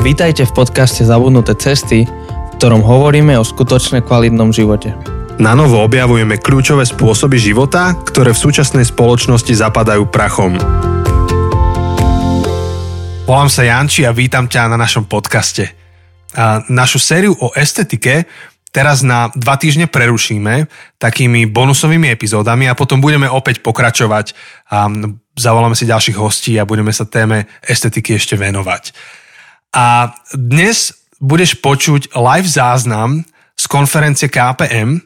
Vítajte v podcaste Zabudnuté cesty, v ktorom hovoríme o skutočne kvalitnom živote. Na novo objavujeme kľúčové spôsoby života, ktoré v súčasnej spoločnosti zapadajú prachom. Volám sa Janči a vítam ťa na našom podcaste. A našu sériu o estetike teraz na dva týždne prerušíme takými bonusovými epizódami a potom budeme opäť pokračovať a zavoláme si ďalších hostí a budeme sa téme estetiky ešte venovať. A dnes budeš počuť live záznam z konferencie KPM,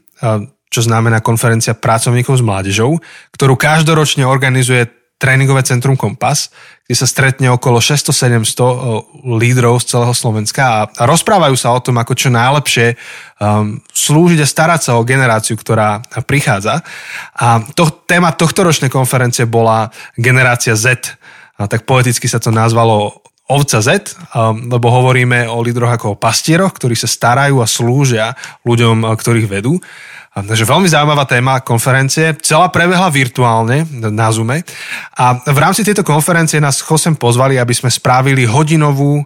čo znamená konferencia pracovníkov s mládežou, ktorú každoročne organizuje tréningové centrum Kompas, kde sa stretne okolo 600-700 lídrov z celého Slovenska a, rozprávajú sa o tom, ako čo najlepšie um, slúžiť a starať sa o generáciu, ktorá prichádza. A to, téma tohto ročnej konferencie bola generácia Z. A tak poeticky sa to nazvalo ovca Z, lebo hovoríme o lídroch ako o pastieroch, ktorí sa starajú a slúžia ľuďom, ktorých vedú. Takže veľmi zaujímavá téma konferencie. Celá prebehla virtuálne na Zoome. A v rámci tejto konferencie nás Chosem pozvali, aby sme spravili hodinovú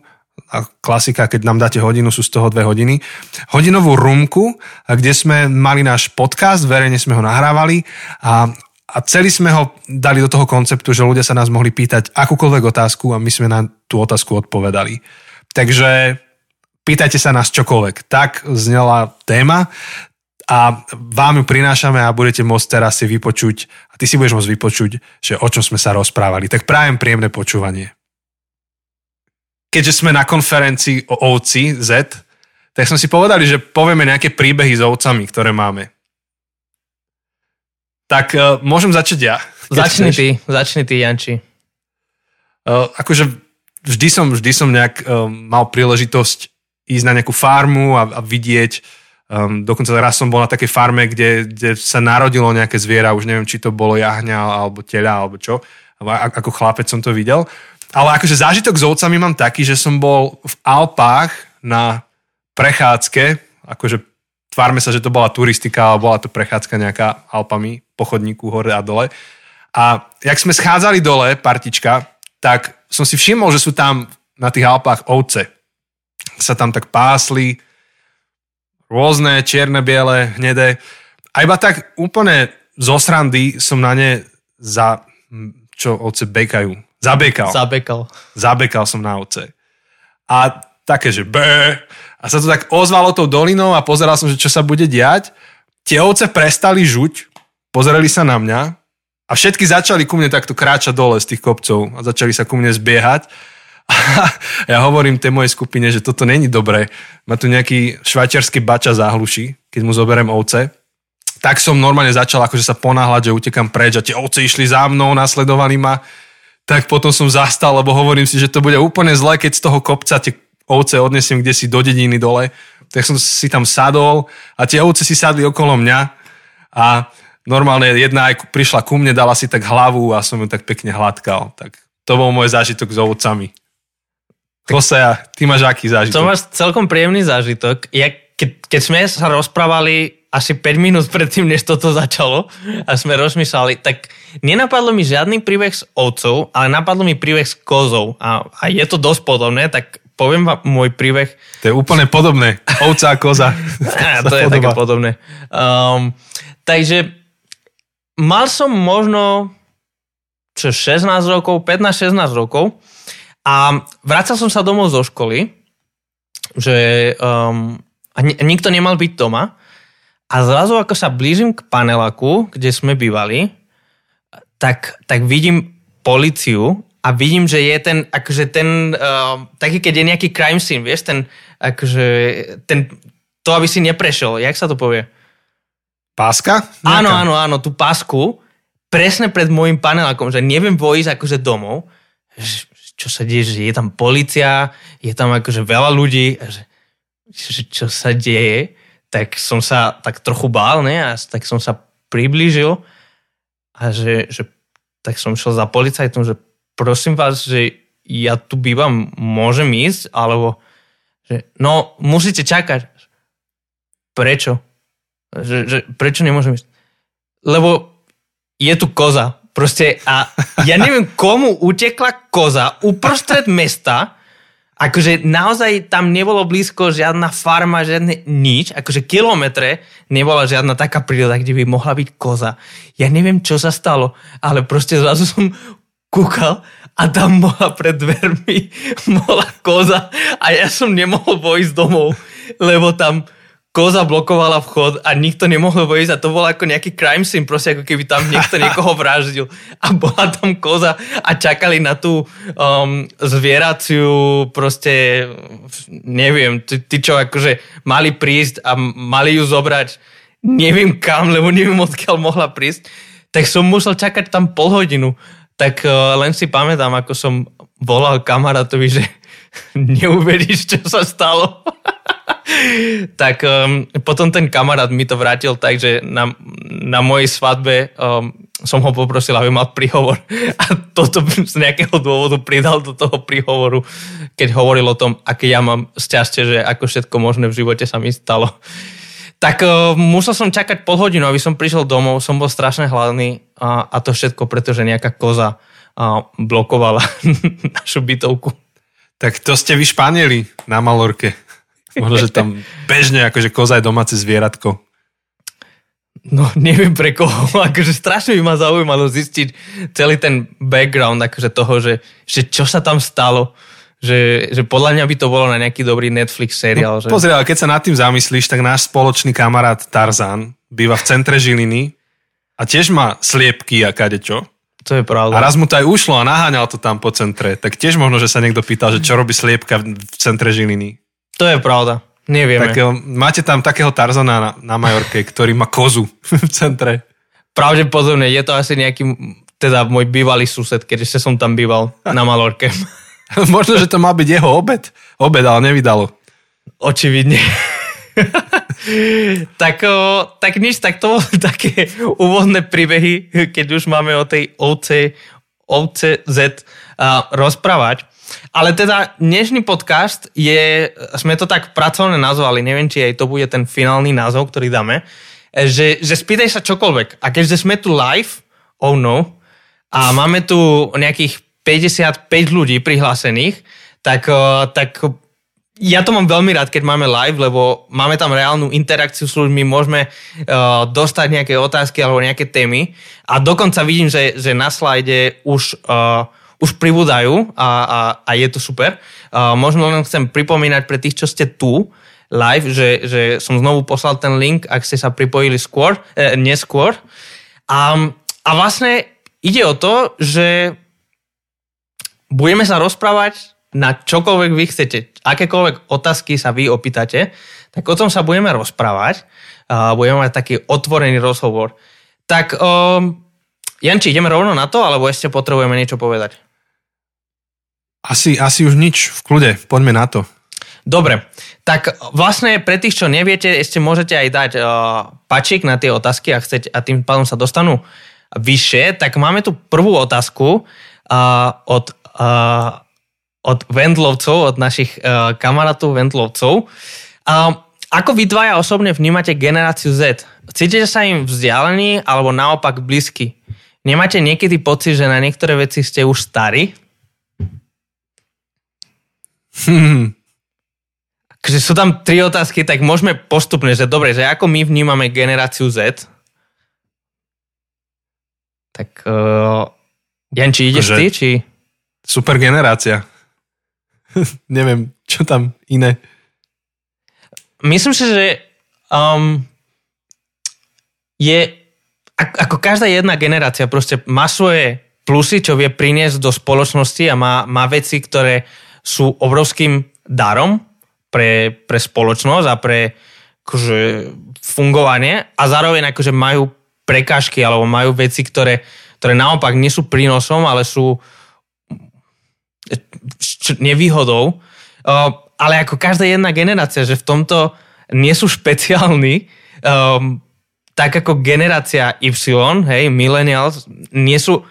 a klasika, keď nám dáte hodinu, sú z toho dve hodiny, hodinovú rumku, kde sme mali náš podcast, verejne sme ho nahrávali a a celý sme ho dali do toho konceptu, že ľudia sa nás mohli pýtať akúkoľvek otázku a my sme na tú otázku odpovedali. Takže pýtajte sa nás čokoľvek. Tak znela téma a vám ju prinášame a budete môcť teraz si vypočuť, a ty si budeš môcť vypočuť, že o čom sme sa rozprávali. Tak prajem príjemné počúvanie. Keďže sme na konferencii o ovci Z, tak sme si povedali, že povieme nejaké príbehy s ovcami, ktoré máme. Tak uh, môžem začať ja. Začni ty, začni ty, Janči. Uh, akože vždy som, vždy som nejak uh, mal príležitosť ísť na nejakú farmu a, a vidieť. Um, dokonca raz som bol na takej farme, kde, kde sa narodilo nejaké zviera, už neviem, či to bolo jahňa alebo teľa alebo čo. Ako chlapec som to videl. Ale akože zážitok s ovcami mám taký, že som bol v Alpách na prechádzke, akože tvárme sa, že to bola turistika, ale bola to prechádzka nejaká Alpami po chodníku hore a dole. A jak sme schádzali dole, partička, tak som si všimol, že sú tam na tých Alpách ovce. Sa tam tak pásli, rôzne, čierne, biele, hnedé. A iba tak úplne zo srandy som na ne za, čo ovce bekajú, zabekal. Zabekal. Zabekal som na ovce. A také, že bé. A sa to tak ozvalo tou dolinou a pozeral som, že čo sa bude diať. Tie ovce prestali žuť, pozreli sa na mňa a všetky začali ku mne takto kráčať dole z tých kopcov a začali sa ku mne zbiehať. A ja hovorím tej mojej skupine, že toto není dobré. Ma tu nejaký švajčiarsky bača zahluší, keď mu zoberiem ovce. Tak som normálne začal akože sa ponáhľať, že utekam preč a tie ovce išli za mnou, nasledovali ma. Tak potom som zastal, lebo hovorím si, že to bude úplne zle, keď z toho kopca tie ovce odnesiem kde si do dediny dole. Tak som si tam sadol a tie ovce si sadli okolo mňa a normálne jedna aj prišla ku mne, dala si tak hlavu a som ju tak pekne hladkal. Tak to bol môj zážitok s ovcami. Koseja, ty máš aký zážitok? To máš celkom príjemný zážitok. Ja, keď, keď sme sa rozprávali asi 5 minút predtým, než toto začalo a sme rozmýšľali, tak nenapadlo mi žiadny príbeh s ovcov, ale napadlo mi príbeh s kozou. A, a je to dosť podobné, tak poviem vám môj príbeh. To je úplne podobné. Ovca a koza. a, to je také podobné. Um, takže mal som možno čo 16 rokov, 15-16 rokov a vracal som sa domov zo školy, že um, a nikto nemal byť doma a zrazu ako sa blížim k panelaku, kde sme bývali, tak, tak vidím policiu a vidím, že je ten, akože ten, uh, taký keď je nejaký crime scene, vieš, ten, akože, ten, to, aby si neprešiel, jak sa to povie? Páska? Nejaká? Áno, áno, áno, tú pásku, presne pred môjim panelákom, že neviem vojsť akože domov, čo sa deje, že je tam policia, je tam akože veľa ľudí, že, že čo sa deje, tak som sa tak trochu bál, ne? A tak som sa priblížil a že, že tak som šiel za policajtom, že prosím vás, že ja tu bývam, môžem ísť, alebo že no, musíte čakať. Prečo? Že, že prečo nemôžem ísť? Lebo je tu koza. Proste a ja neviem, komu utekla koza uprostred mesta Akože naozaj tam nebolo blízko žiadna farma, žiadne nič. Akože kilometre nebola žiadna taká príroda, kde by mohla byť koza. Ja neviem, čo sa stalo, ale proste zrazu som kúkal a tam bola pred dvermi bola koza a ja som nemohol vojsť domov, lebo tam koza blokovala vchod a nikto nemohol vojsť a to bolo ako nejaký crime scene, proste ako keby tam niekto niekoho vraždil a bola tam koza a čakali na tú um, zvieraciu proste, neviem, tí čo akože mali prísť a mali ju zobrať neviem kam, lebo neviem odkiaľ mohla prísť, tak som musel čakať tam pol hodinu. Tak uh, len si pamätám, ako som volal kamarátovi, že neuveríš, čo sa stalo. tak um, potom ten kamarát mi to vrátil tak, že na, na mojej svadbe um, som ho poprosil, aby mal príhovor a toto z nejakého dôvodu pridal do toho príhovoru, keď hovoril o tom, aké ja mám šťastie, že ako všetko možné v živote sa mi stalo. Tak uh, musel som čakať pol hodinu, aby som prišiel domov, som bol strašne hladný a, a to všetko, pretože nejaká koza uh, blokovala našu bytovku. Tak to ste vy Španieli na Malorke. Možno, že tam bežne akože koza je domáce zvieratko. No, neviem pre koho. Akože strašne by ma zaujímalo zistiť celý ten background akože toho, že, že čo sa tam stalo. Že, že podľa mňa by to bolo na nejaký dobrý Netflix seriál. No, že... Pozri, ale keď sa nad tým zamyslíš, tak náš spoločný kamarát Tarzan býva v centre Žiliny a tiež má sliepky a kadečo. To je pravda. A raz mu to aj ušlo a naháňal to tam po centre. Tak tiež možno, že sa niekto pýtal, že čo robí sliepka v centre Žiliny. To je pravda. Nevieme. Tak, máte tam takého Tarzana na, na Majorke, ktorý má kozu v centre. Pravdepodobne je to asi nejaký, teda môj bývalý sused, keďže som tam býval na Malorke. Možno, že to má byť jeho obed. Obed, ale nevydalo. Očividne. tak, o, tak nič, tak to také úvodné príbehy, keď už máme o tej OC, OCZ uh, rozprávať. Ale teda dnešný podcast je, sme to tak pracovne nazvali, neviem, či aj to bude ten finálny názov, ktorý dáme, že, že spýtaj sa čokoľvek. A keďže sme tu live, oh no, a máme tu nejakých 55 ľudí prihlásených, tak, tak ja to mám veľmi rád, keď máme live, lebo máme tam reálnu interakciu s ľuďmi, môžeme uh, dostať nejaké otázky alebo nejaké témy a dokonca vidím, že, že na slajde už uh, už pribúdajú a, a, a je to super. Uh, možno len chcem pripomínať pre tých, čo ste tu live, že, že som znovu poslal ten link, ak ste sa pripojili skôr, eh, neskôr. A, a vlastne ide o to, že budeme sa rozprávať na čokoľvek vy chcete. Akékoľvek otázky sa vy opýtate, tak o tom sa budeme rozprávať. Uh, budeme mať taký otvorený rozhovor. Tak um, Janči, ideme rovno na to, alebo ešte potrebujeme niečo povedať? Asi, asi už nič, v kľude, poďme na to. Dobre, tak vlastne pre tých, čo neviete, ešte môžete aj dať uh, pačík na tie otázky a, chcete, a tým pádom sa dostanú vyššie. Tak máme tu prvú otázku uh, od, uh, od Vendlovcov, od našich uh, kamarátov Vendlovcov. Uh, ako vy dvaja osobne vnímate generáciu Z? Cítite sa im vzdialení alebo naopak blízky? Nemáte niekedy pocit, že na niektoré veci ste už starí? Hmm. Takže sú tam tri otázky, tak môžeme postupne, že dobre, že ako my vnímame generáciu Z? Tak uh, Jan, či ideš ty, či... Super generácia. Neviem, čo tam iné. Myslím si, že um, je ako každá jedna generácia proste má svoje plusy, čo vie priniesť do spoločnosti a má, má veci, ktoré sú obrovským darom pre, pre spoločnosť a pre akože, fungovanie a zároveň akože majú prekážky alebo majú veci, ktoré, ktoré naopak nie sú prínosom, ale sú nevýhodou. Ale ako každá jedna generácia, že v tomto nie sú špeciálni, um, tak ako generácia Y, hej, millennials, nie sú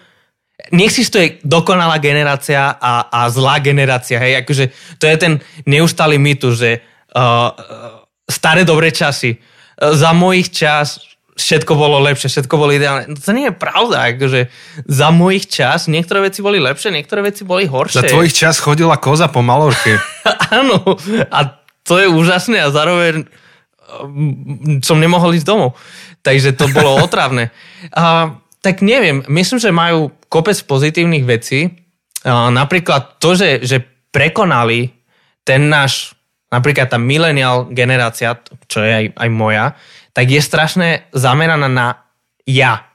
neexistuje dokonalá generácia a, a zlá generácia, hej, akože to je ten neustály mýtus, že uh, staré dobré časy, uh, za mojich čas všetko bolo lepšie, všetko bolo ideálne. No to nie je pravda, akože za mojich čas niektoré veci boli lepšie, niektoré veci boli horšie. Za tvojich čas chodila koza po Malorke. Áno, a to je úžasné a zároveň um, som nemohol ísť domov. Takže to bolo otravné. A, tak neviem, myslím, že majú kopec pozitívnych vecí. Napríklad to, že, že prekonali ten náš, napríklad tá millennial generácia, čo je aj, aj moja, tak je strašne zameraná na ja.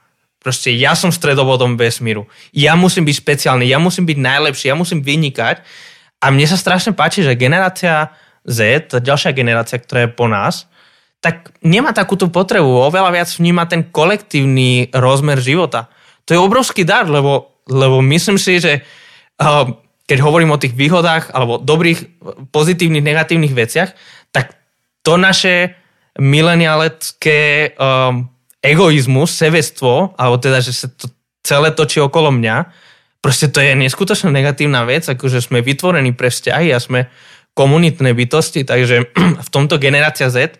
Proste ja som stredobodom vesmíru. Ja musím byť špeciálny, ja musím byť najlepší, ja musím vynikať. A mne sa strašne páči, že generácia Z, tá ďalšia generácia, ktorá je po nás, tak nemá takúto potrebu. Oveľa viac vníma ten kolektívny rozmer života. To je obrovský dar, lebo, lebo myslím si, že uh, keď hovorím o tých výhodách alebo dobrých, pozitívnych, negatívnych veciach, tak to naše milenialecké um, egoizmus, sevestvo, alebo teda, že sa to celé točí okolo mňa, proste to je neskutočne negatívna vec, akože sme vytvorení pre vzťahy a sme komunitné bytosti, takže v tomto generácia Z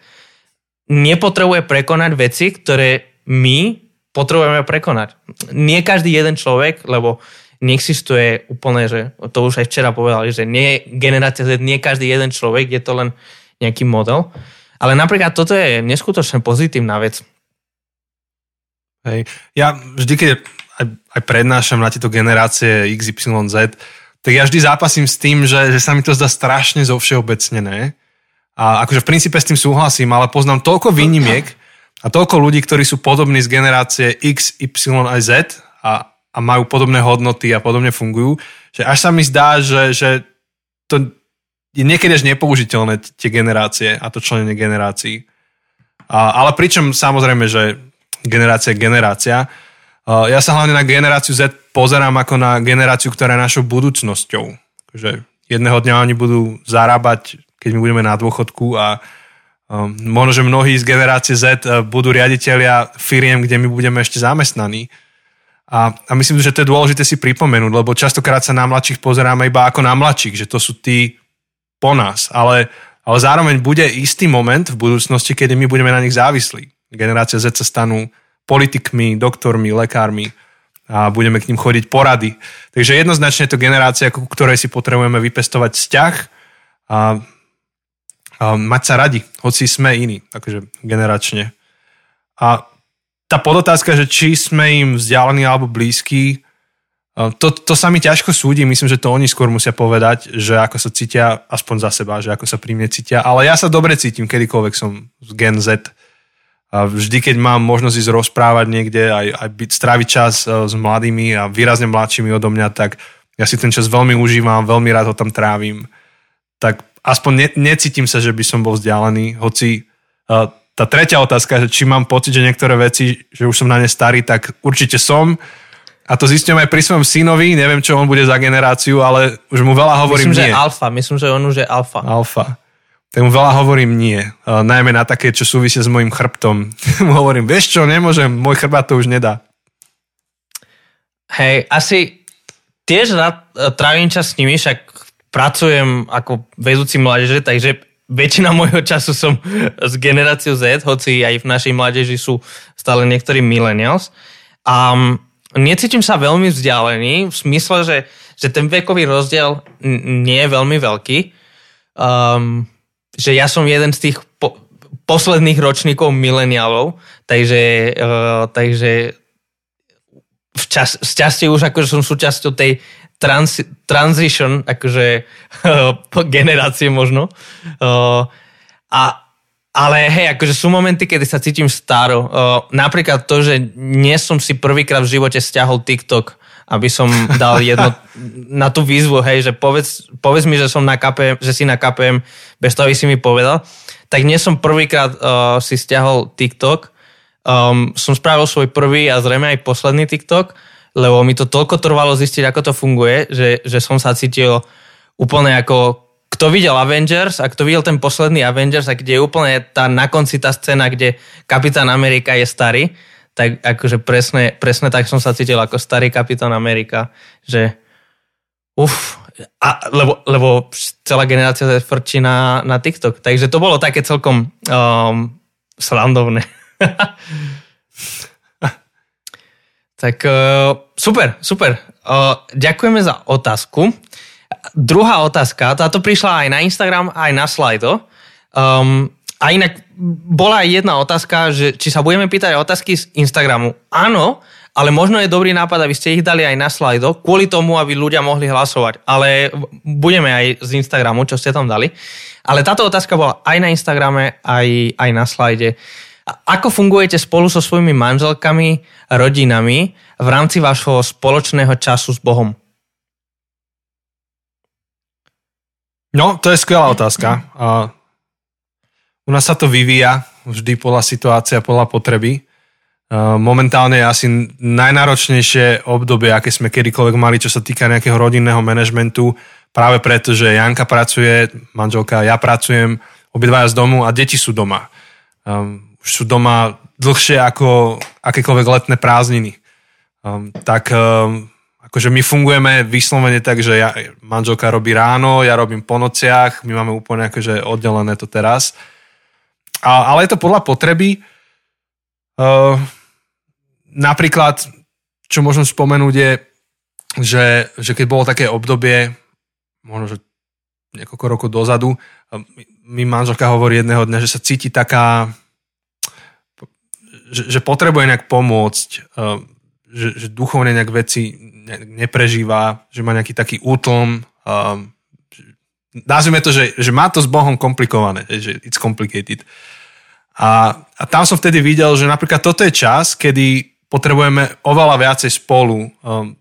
nepotrebuje prekonať veci, ktoré my potrebujeme prekonať. Nie každý jeden človek, lebo neexistuje úplne, že to už aj včera povedali, že nie generácia Z, nie každý jeden človek, je to len nejaký model. Ale napríklad toto je neskutočne pozitívna vec. Hej. Ja vždy, keď aj, aj prednášam na tieto generácie XYZ, tak ja vždy zápasím s tým, že, že sa mi to zdá strašne zo všeobecnené. A akože v princípe s tým súhlasím, ale poznám toľko výnimiek a toľko ľudí, ktorí sú podobní z generácie X, Y a Z a, a majú podobné hodnoty a podobne fungujú, že až sa mi zdá, že, že to je niekedy až nepoužiteľné tie generácie a to členenie generácií. A, ale pričom samozrejme, že generácia je generácia, ja sa hlavne na generáciu Z pozerám ako na generáciu, ktorá je našou budúcnosťou. Že jedného dňa oni budú zarábať, keď my budeme na dôchodku a možno, že mnohí z generácie Z uh, budú riaditeľia firiem, kde my budeme ešte zamestnaní. A, a myslím, že to je dôležité si pripomenúť, lebo častokrát sa na mladších pozeráme iba ako na mladších, že to sú tí po nás, ale, ale zároveň bude istý moment v budúcnosti, kedy my budeme na nich závislí. Generácia Z sa stanú politikmi, doktormi, lekármi a budeme k ním chodiť porady. Takže jednoznačne je to generácia, ku ktorej si potrebujeme vypestovať vzťah a, a mať sa radi, hoci sme iní, akože generačne. A tá podotázka, že či sme im vzdialení alebo blízki, to, to sa mi ťažko súdi, myslím, že to oni skôr musia povedať, že ako sa cítia, aspoň za seba, že ako sa pri mne cítia, ale ja sa dobre cítim, kedykoľvek som z Gen Z a vždy, keď mám možnosť ísť rozprávať niekde, aj, aj byť, stráviť čas e, s mladými a výrazne mladšími odo mňa, tak ja si ten čas veľmi užívam, veľmi rád ho tam trávim. Tak aspoň ne, necítim sa, že by som bol vzdialený, hoci uh, tá tretia otázka, že či mám pocit, že niektoré veci, že už som na ne starý, tak určite som. A to zistím aj pri svojom synovi, neviem, čo on bude za generáciu, ale už mu veľa hovorím myslím, nie. Myslím, že alfa, myslím, že on už je alfa. Alfa tak mu veľa hovorím nie. Uh, najmä na také, čo súvisí s mojim chrbtom. mu hovorím, vieš čo, nemôžem, môj chrbát to už nedá. Hej, asi tiež rád e, trávim čas s nimi, však pracujem ako vedúci mládeže, takže väčšina môjho času som s generáciou Z, hoci aj v našej mládeži sú stále niektorí millennials. A necítim sa veľmi vzdialený, v smysle, že, že ten vekový rozdiel nie je veľmi veľký. Um, že ja som jeden z tých po, posledných ročníkov mileniálov, takže, uh, takže v čas, časti už akože som súčasťou tej trans, transition, akože uh, generácie možno. Uh, a, ale hej, akože sú momenty, kedy sa cítim staro. Uh, napríklad to, že nie som si prvýkrát v živote stiahol TikTok aby som dal jedno na tú výzvu, hej, že povedz, povedz mi, že, som na KPM, že si na KPM, bez toho, aby si mi povedal. Tak nie som prvýkrát uh, si stiahol TikTok, um, som spravil svoj prvý a zrejme aj posledný TikTok, lebo mi to toľko trvalo zistiť, ako to funguje, že, že som sa cítil úplne ako kto videl Avengers a kto videl ten posledný Avengers a kde je úplne tá na konci tá scéna, kde Kapitán Amerika je starý, tak akože presne, presne tak som sa cítil ako starý kapitán Amerika, že uf, a, lebo, lebo celá generácia frčí na, na TikTok. Takže to bolo také celkom um, slandovné. Tak uh, super, super. Uh, ďakujeme za otázku. Druhá otázka, táto prišla aj na Instagram, aj na slajdo. Um, a inak bola aj jedna otázka, že či sa budeme pýtať otázky z Instagramu. Áno, ale možno je dobrý nápad, aby ste ich dali aj na slajdo, kvôli tomu, aby ľudia mohli hlasovať. Ale budeme aj z Instagramu, čo ste tam dali. Ale táto otázka bola aj na Instagrame, aj, aj na slajde. Ako fungujete spolu so svojimi manželkami, rodinami v rámci vášho spoločného času s Bohom? No, to je skvelá otázka. U nás sa to vyvíja vždy podľa situácie a podľa potreby. Momentálne je asi najnáročnejšie obdobie, aké sme kedykoľvek mali, čo sa týka nejakého rodinného manažmentu, práve preto, že Janka pracuje, manželka, ja pracujem, obidvaja z domu a deti sú doma. Um, už sú doma dlhšie ako akékoľvek letné prázdniny. Um, tak um, akože my fungujeme vyslovene tak, že ja, manželka robí ráno, ja robím po nociach, my máme úplne akože oddelené to teraz. A, ale je to podľa potreby. Uh, napríklad, čo môžem spomenúť je, že, že keď bolo také obdobie, možno, že niekoľko rokov dozadu, um, mi manželka hovorí jedného dňa, že sa cíti taká že, že potrebuje nejak pomôcť, uh, že, že duchovne nejak veci neprežíva, že má nejaký taký útlom. Uh, nazvime to, že, že má to s Bohom komplikované, že it's complicated. A, a tam som vtedy videl, že napríklad toto je čas, kedy potrebujeme oveľa viacej spolu um,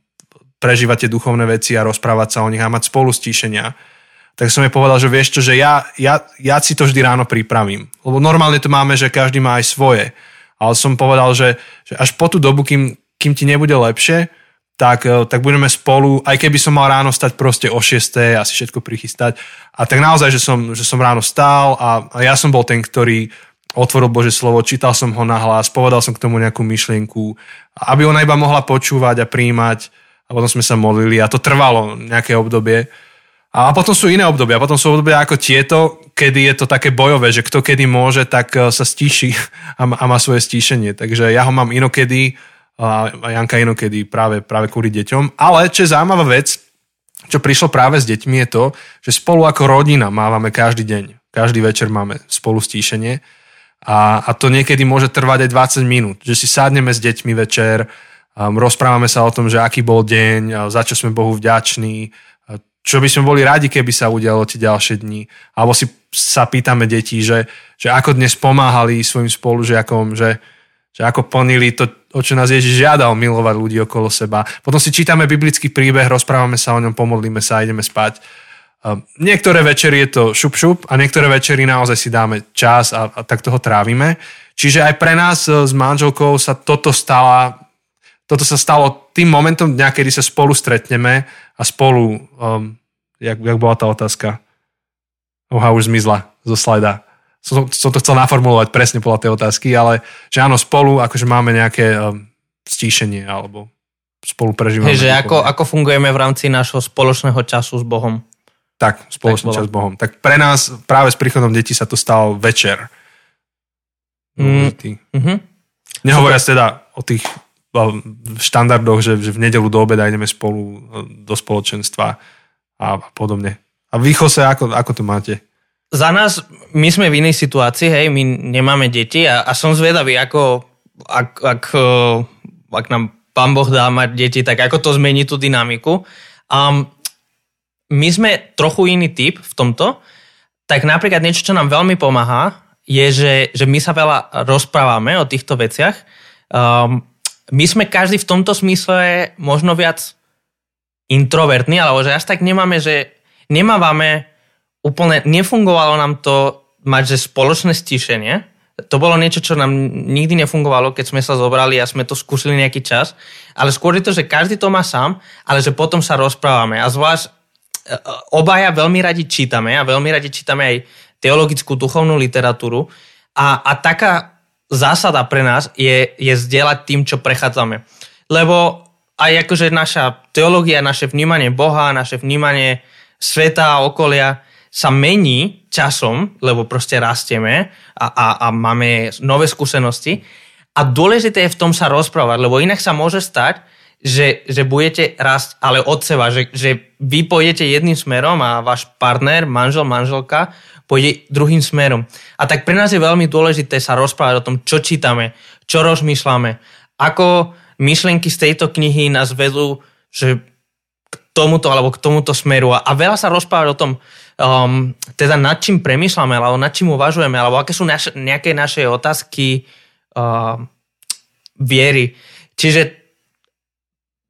prežívať tie duchovné veci a rozprávať sa o nich a mať spolu stíšenia. Tak som jej povedal, že vieš čo, že ja, ja, ja si to vždy ráno pripravím. Lebo normálne to máme, že každý má aj svoje ale som povedal, že, že až po tú dobu, kým, kým ti nebude lepšie, tak, e, tak budeme spolu, aj keby som mal ráno stať proste o 6. asi všetko prichystať. A tak naozaj, že som, že som ráno stál a, a ja som bol ten, ktorý otvoril Bože slovo, čítal som ho na hlas, povedal som k tomu nejakú myšlienku, aby ona iba mohla počúvať a príjmať a potom sme sa modlili a to trvalo nejaké obdobie. A potom sú iné obdobia. Potom sú obdobia ako tieto, kedy je to také bojové, že kto kedy môže, tak e, sa stíši a má, svoje stíšenie. Takže ja ho mám inokedy a Janka inokedy práve, práve kvôli deťom. Ale čo je zaujímavá vec, čo prišlo práve s deťmi je to, že spolu ako rodina mávame každý deň. Každý večer máme spolu stíšenie. A, a to niekedy môže trvať aj 20 minút. Že si sadneme s deťmi večer, um, rozprávame sa o tom, že aký bol deň, za čo sme Bohu vďační, čo by sme boli radi, keby sa udialo tie ďalšie dni. Alebo si sa pýtame detí, že, že ako dnes pomáhali svojim spolužiakom, že, že ako plnili to, o čo nás Ježiš žiadal, milovať ľudí okolo seba. Potom si čítame biblický príbeh, rozprávame sa o ňom, pomodlíme sa a ideme spať. Um, niektoré večery je to šup šup a niektoré večery naozaj si dáme čas a, a tak toho trávime. Čiže aj pre nás e, s manželkou sa toto stala toto sa stalo tým momentom dňa, kedy sa spolu stretneme a spolu, um, jak, jak bola tá otázka? Oha, už zmizla zo slajda. Som, som to chcel naformulovať presne podľa tej otázky, ale že áno, spolu akože máme nejaké um, stíšenie alebo spolu prežívame. Že ako, ako fungujeme v rámci nášho spoločného času s Bohom. Tak, spoločný tak čas s Bohom. Tak pre nás práve s príchodom detí sa to stalo večer. Mm, mm-hmm. Nehovoriac teda o tých v štandardoch, že, že v nedelu do obeda ideme spolu e, do spoločenstva a podobne. A vy, Jose, ako, ako to máte? Za nás, my sme v inej situácii, hej, my nemáme deti a, a som zvedavý, ako ak, ak, e, ak nám pán Boh dá mať deti, tak ako to zmení tú dynamiku. Um, my sme trochu iný typ v tomto, tak napríklad niečo, čo nám veľmi pomáha, je, že, že my sa veľa rozprávame o týchto veciach. Um, my sme každý v tomto smysle možno viac introvertní, alebo že až tak nemáme, že nemávame úplne, nefungovalo nám to mať, že spoločné stišenie. To bolo niečo, čo nám nikdy nefungovalo, keď sme sa zobrali a sme to skúsili nejaký čas. Ale skôr je to, že každý to má sám, ale že potom sa rozprávame. A zvlášť e, e, obaja veľmi radi čítame a veľmi radi čítame aj teologickú duchovnú literatúru. A, a taká zásada pre nás je, je zdieľať tým, čo prechádzame. Lebo aj akože naša teológia, naše vnímanie Boha, naše vnímanie sveta a okolia sa mení časom, lebo proste rastieme a, a, a máme nové skúsenosti. A dôležité je v tom sa rozprávať, lebo inak sa môže stať, že, že budete rásť ale od seba, že, že vy pôjdete jedným smerom a váš partner, manžel, manželka pôjde druhým smerom. A tak pre nás je veľmi dôležité sa rozprávať o tom, čo čítame, čo rozmýšľame, ako myšlienky z tejto knihy nás vedú že k tomuto alebo k tomuto smeru. A, veľa sa rozprávať o tom, um, teda nad čím premýšľame, alebo nad čím uvažujeme, alebo aké sú naš, nejaké naše otázky uh, viery. Čiže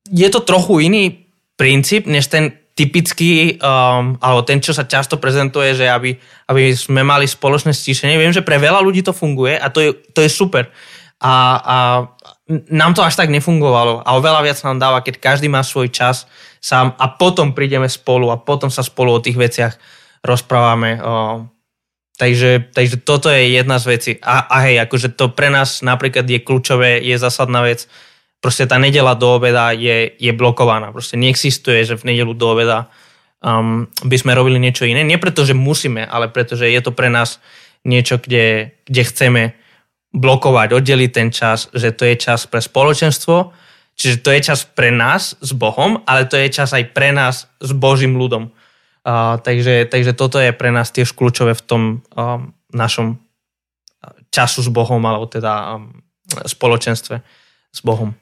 je to trochu iný princíp, než ten typický, um, alebo ten, čo sa často prezentuje, že aby, aby sme mali spoločné stíšenie. Viem, že pre veľa ľudí to funguje a to je, to je super. A, a nám to až tak nefungovalo a oveľa viac nám dáva, keď každý má svoj čas sám a potom prídeme spolu a potom sa spolu o tých veciach rozprávame. Um, takže, takže toto je jedna z vecí. A, a hej, akože to pre nás napríklad je kľúčové, je zásadná vec, proste tá nedela do obeda je, je blokovaná. Proste neexistuje, že v nedelu do obeda um, by sme robili niečo iné. Nie preto, že musíme, ale preto, že je to pre nás niečo, kde, kde chceme blokovať, oddeliť ten čas, že to je čas pre spoločenstvo, čiže to je čas pre nás s Bohom, ale to je čas aj pre nás s Božím ľudom. Uh, takže, takže toto je pre nás tiež kľúčové v tom um, našom času s Bohom, alebo teda um, spoločenstve s Bohom.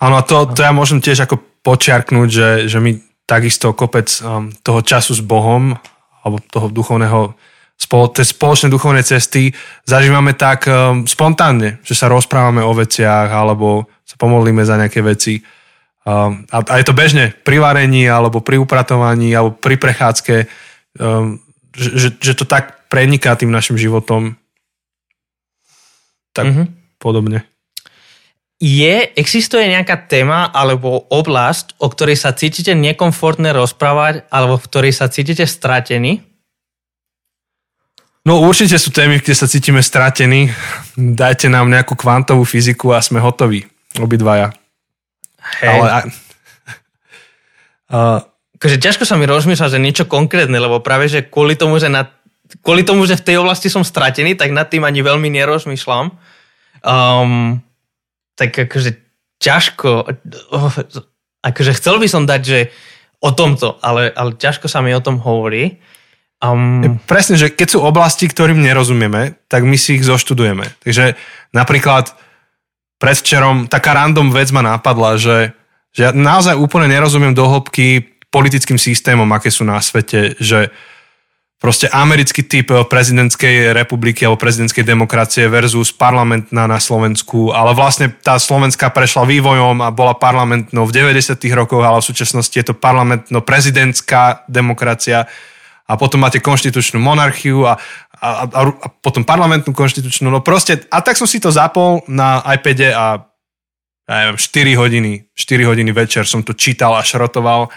Áno, a to, to ja môžem tiež ako počiarknúť, že, že my takisto kopec um, toho času s Bohom alebo toho duchovného spolo, tej spoločnej duchovnej cesty zažívame tak um, spontánne, že sa rozprávame o veciach alebo sa pomodlíme za nejaké veci. Um, a, a je to bežne pri varení alebo pri upratovaní alebo pri prechádzke, um, že, že, to tak preniká tým našim životom. Tak mm-hmm. podobne. Je, existuje nejaká téma alebo oblasť, o ktorej sa cítite nekomfortné rozprávať alebo v ktorej sa cítite stratení? No určite sú témy, kde sa cítime stratení. Dajte nám nejakú kvantovú fyziku a sme hotoví. Obidvaja. Hej. Ale... Uh, akože ťažko sa mi rozmýšľa, že niečo konkrétne, lebo práve, že kvôli tomu, že, na, kvôli tomu, že v tej oblasti som stratený, tak nad tým ani veľmi nerozmýšľam. Um, tak akože ťažko, akože chcel by som dať, že o tomto, ale, ale ťažko sa mi o tom hovorí. Um... Presne, že keď sú oblasti, ktorým nerozumieme, tak my si ich zoštudujeme. Takže napríklad predvčerom taká random vec ma napadla, že, že ja naozaj úplne nerozumiem do hĺbky politickým systémom, aké sú na svete, že proste americký typ eh, prezidentskej republiky alebo prezidentskej demokracie versus parlamentná na Slovensku, ale vlastne tá Slovenská prešla vývojom a bola parlamentnou v 90. rokoch, ale v súčasnosti je to parlamentno-prezidentská demokracia a potom máte konštitučnú monarchiu a, a, a, a potom parlamentnú konštitučnú, no proste, a tak som si to zapol na iPade a ja neviem, 4 hodiny, 4 hodiny večer som to čítal a šrotoval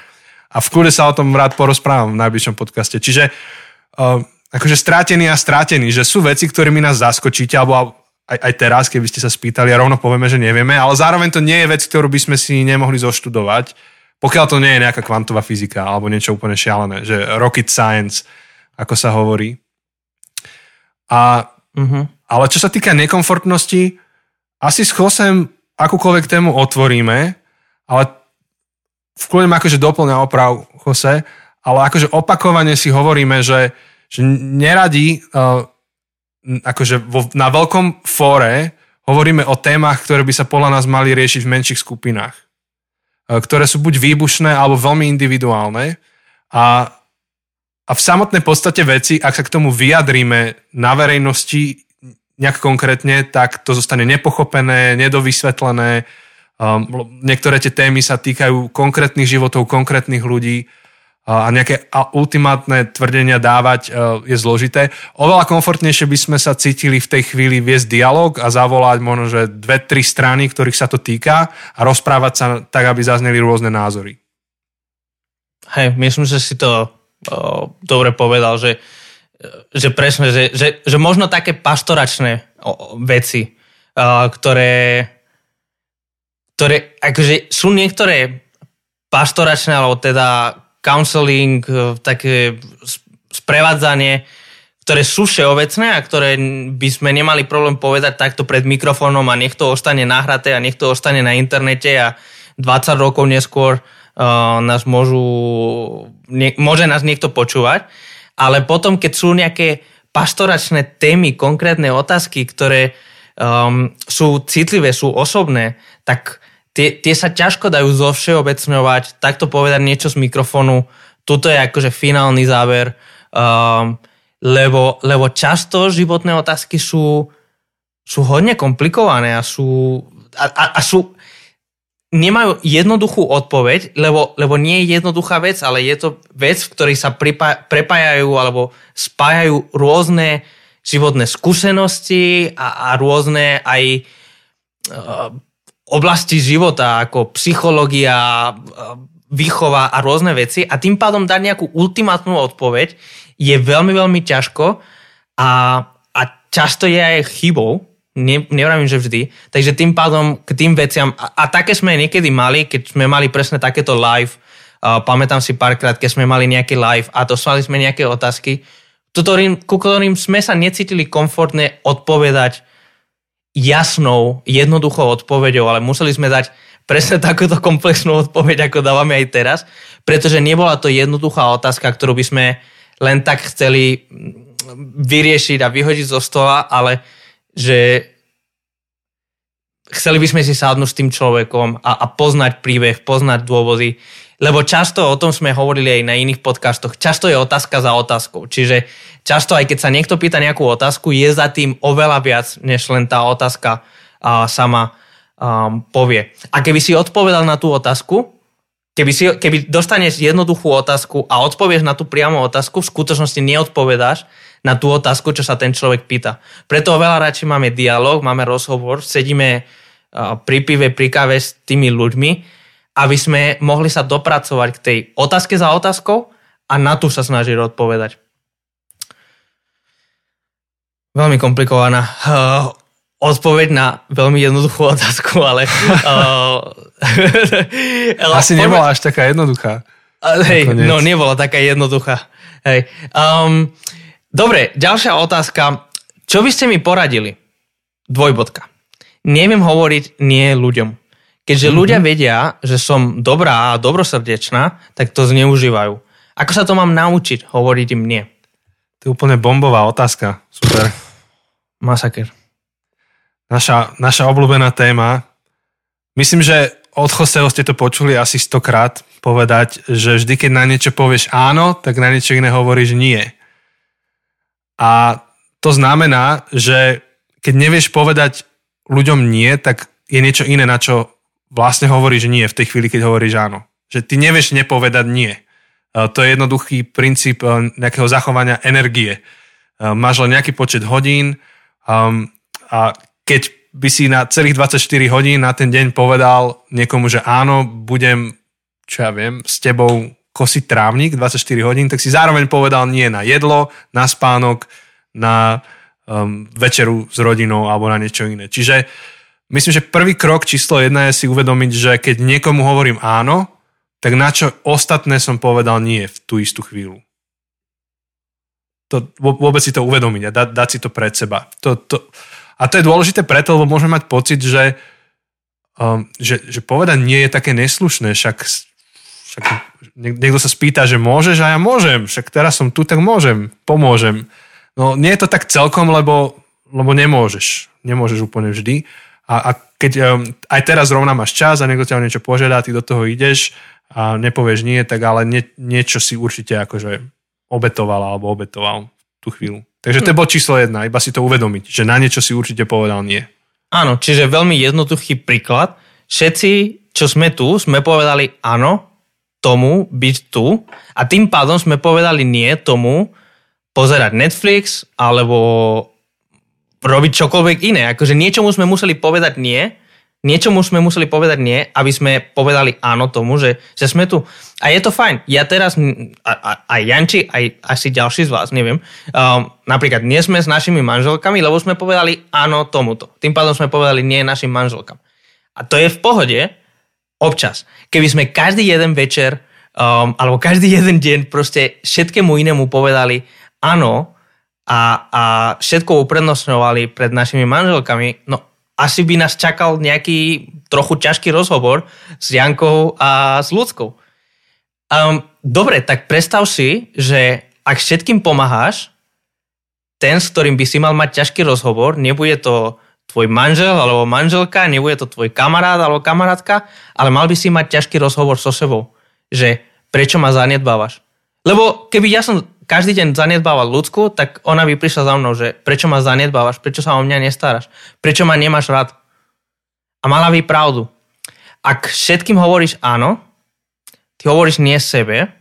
a v kľude sa o tom rád porozprávam v najbližšom podcaste. Čiže akože strátený a strátený, že sú veci, ktorými nás zaskočíte, alebo aj, aj teraz, keby ste sa spýtali a rovno povieme, že nevieme, ale zároveň to nie je vec, ktorú by sme si nemohli zoštudovať, pokiaľ to nie je nejaká kvantová fyzika alebo niečo úplne šialené, že rocket science, ako sa hovorí. A, uh-huh. Ale čo sa týka nekomfortnosti, asi s Chosem akúkoľvek tému otvoríme, ale v kľude akože doplňa oprav Jose, ale akože opakovane si hovoríme, že, že neradi uh, akože vo, na veľkom fóre hovoríme o témach, ktoré by sa podľa nás mali riešiť v menších skupinách, uh, ktoré sú buď výbušné alebo veľmi individuálne. A, a v samotnej podstate veci, ak sa k tomu vyjadríme na verejnosti nejak konkrétne, tak to zostane nepochopené, nedovysvetlené. Um, niektoré tie témy sa týkajú konkrétnych životov, konkrétnych ľudí a nejaké ultimátne tvrdenia dávať e, je zložité. Oveľa komfortnejšie by sme sa cítili v tej chvíli viesť dialog a zavolať možno, že dve, tri strany, ktorých sa to týka a rozprávať sa tak, aby zazneli rôzne názory. Hej, myslím, že si to o, dobre povedal, že, že presne, že, že, že možno také pastoračné o, veci, o, ktoré, ktoré akože sú niektoré pastoračné, alebo teda counseling, e, také sprevádzanie, ktoré sú všeobecné a ktoré by sme nemali problém povedať takto pred mikrofónom a nech to ostane nahraté a nech to ostane na internete a 20 rokov neskôr uh, nás môžu, nie, môže nás niekto počúvať. Ale potom, keď sú nejaké pastoračné témy, konkrétne otázky, ktoré um, sú citlivé, sú osobné, tak tie, tie sa ťažko dajú zo všeobecňovať, takto povedať niečo z mikrofónu, toto je akože finálny záver. Um, lebo, lebo často životné otázky sú, sú hodne komplikované a sú, a, a, a sú nemajú jednoduchú odpoveď, lebo, lebo nie je jednoduchá vec, ale je to vec, v ktorej sa pripá, prepájajú alebo spájajú rôzne životné skúsenosti a, a rôzne aj uh, oblasti života, ako psychológia, uh, výchova a rôzne veci. A tým pádom dať nejakú ultimátnu odpoveď je veľmi, veľmi ťažko a, a často je aj chybou, ne, nevravím, že vždy, takže tým pádom k tým veciam, a, a také sme niekedy mali, keď sme mali presne takéto live, uh, pamätám si párkrát, keď sme mali nejaký live a dostali sme nejaké otázky, ktorým, ku ktorým sme sa necítili komfortne odpovedať jasnou, jednoduchou odpoveďou, ale museli sme dať presne takúto komplexnú odpoveď, ako dávame aj teraz, pretože nebola to jednoduchá otázka, ktorú by sme len tak chceli vyriešiť a vyhodiť zo stola, ale že chceli by sme si sadnúť s tým človekom a, a poznať príbeh, poznať dôvody, lebo často o tom sme hovorili aj na iných podcastoch, často je otázka za otázkou, čiže často aj keď sa niekto pýta nejakú otázku, je za tým oveľa viac, než len tá otázka a, sama um, povie. A keby si odpovedal na tú otázku, Keby, si, keby dostaneš jednoduchú otázku a odpovieš na tú priamu otázku, v skutočnosti neodpovedáš na tú otázku, čo sa ten človek pýta. Preto oveľa radšej máme dialog, máme rozhovor, sedíme pri pive, pri káve s tými ľuďmi, aby sme mohli sa dopracovať k tej otázke za otázkou a na tú sa snažiť odpovedať. Veľmi komplikovaná odpoveď na veľmi jednoduchú otázku, ale... uh, Asi nebola až taká jednoduchá. Hej, no nebola taká jednoduchá. Hej. Um, dobre, ďalšia otázka. Čo by ste mi poradili? Dvojbodka. Neviem hovoriť nie ľuďom. Keďže mm-hmm. ľudia vedia, že som dobrá a dobrosrdečná, tak to zneužívajú. Ako sa to mám naučiť hovoriť im nie? To je úplne bombová otázka. Super. Masaker naša, naša obľúbená téma. Myslím, že od Joseho ste to počuli asi stokrát povedať, že vždy, keď na niečo povieš áno, tak na niečo iné hovoríš nie. A to znamená, že keď nevieš povedať ľuďom nie, tak je niečo iné, na čo vlastne hovoríš nie v tej chvíli, keď hovoríš áno. Že ty nevieš nepovedať nie. To je jednoduchý princíp e, nejakého zachovania energie. E, máš len nejaký počet hodín um, a keď by si na celých 24 hodín na ten deň povedal niekomu, že áno, budem, čo ja viem, s tebou kosiť trávnik 24 hodín, tak si zároveň povedal nie na jedlo, na spánok, na um, večeru s rodinou alebo na niečo iné. Čiže myslím, že prvý krok číslo jedna je si uvedomiť, že keď niekomu hovorím áno, tak na čo ostatné som povedal nie v tú istú chvíľu. To, vôbec si to uvedomiť a dať, dať si to pred seba. To, to, a to je dôležité preto, lebo môžeme mať pocit, že, um, že, že povedať nie je také neslušné, však, však niekto sa spýta, že môžeš a ja môžem, však teraz som tu, tak môžem, pomôžem. No nie je to tak celkom, lebo, lebo nemôžeš. Nemôžeš úplne vždy. A, a keď um, aj teraz rovna máš čas a niekto ťa o niečo požiada, ty do toho ideš a nepovieš nie, tak ale nie, niečo si určite akože obetoval alebo obetoval tú chvíľu. Takže to je bod číslo jedna, iba si to uvedomiť, že na niečo si určite povedal nie. Áno, čiže veľmi jednoduchý príklad. Všetci, čo sme tu, sme povedali áno tomu byť tu a tým pádom sme povedali nie tomu pozerať Netflix alebo robiť čokoľvek iné. Akože niečomu sme museli povedať nie niečomu sme museli povedať nie, aby sme povedali áno tomu, že, že sme tu. A je to fajn. Ja teraz, aj Janči, aj asi ďalší z vás, neviem, um, napríklad nie sme s našimi manželkami, lebo sme povedali áno tomuto. Tým pádom sme povedali nie našim manželkám. A to je v pohode, občas. Keby sme každý jeden večer, um, alebo každý jeden deň proste všetkému inému povedali áno, a, a všetko uprednostňovali pred našimi manželkami, no asi by nás čakal nejaký trochu ťažký rozhovor s Jankou a s Ľudskou. Um, dobre, tak predstav si, že ak všetkým pomáhaš, ten, s ktorým by si mal mať ťažký rozhovor, nebude to tvoj manžel alebo manželka, nebude to tvoj kamarát alebo kamarátka, ale mal by si mať ťažký rozhovor so sebou, že prečo ma zanedbávaš. Lebo keby ja som každý deň zanedbával ľudskú, tak ona by prišla za mnou, že prečo ma zanedbávaš, prečo sa o mňa nestaráš, prečo ma nemáš rád. A mala by pravdu. Ak všetkým hovoríš áno, ty hovoríš nie sebe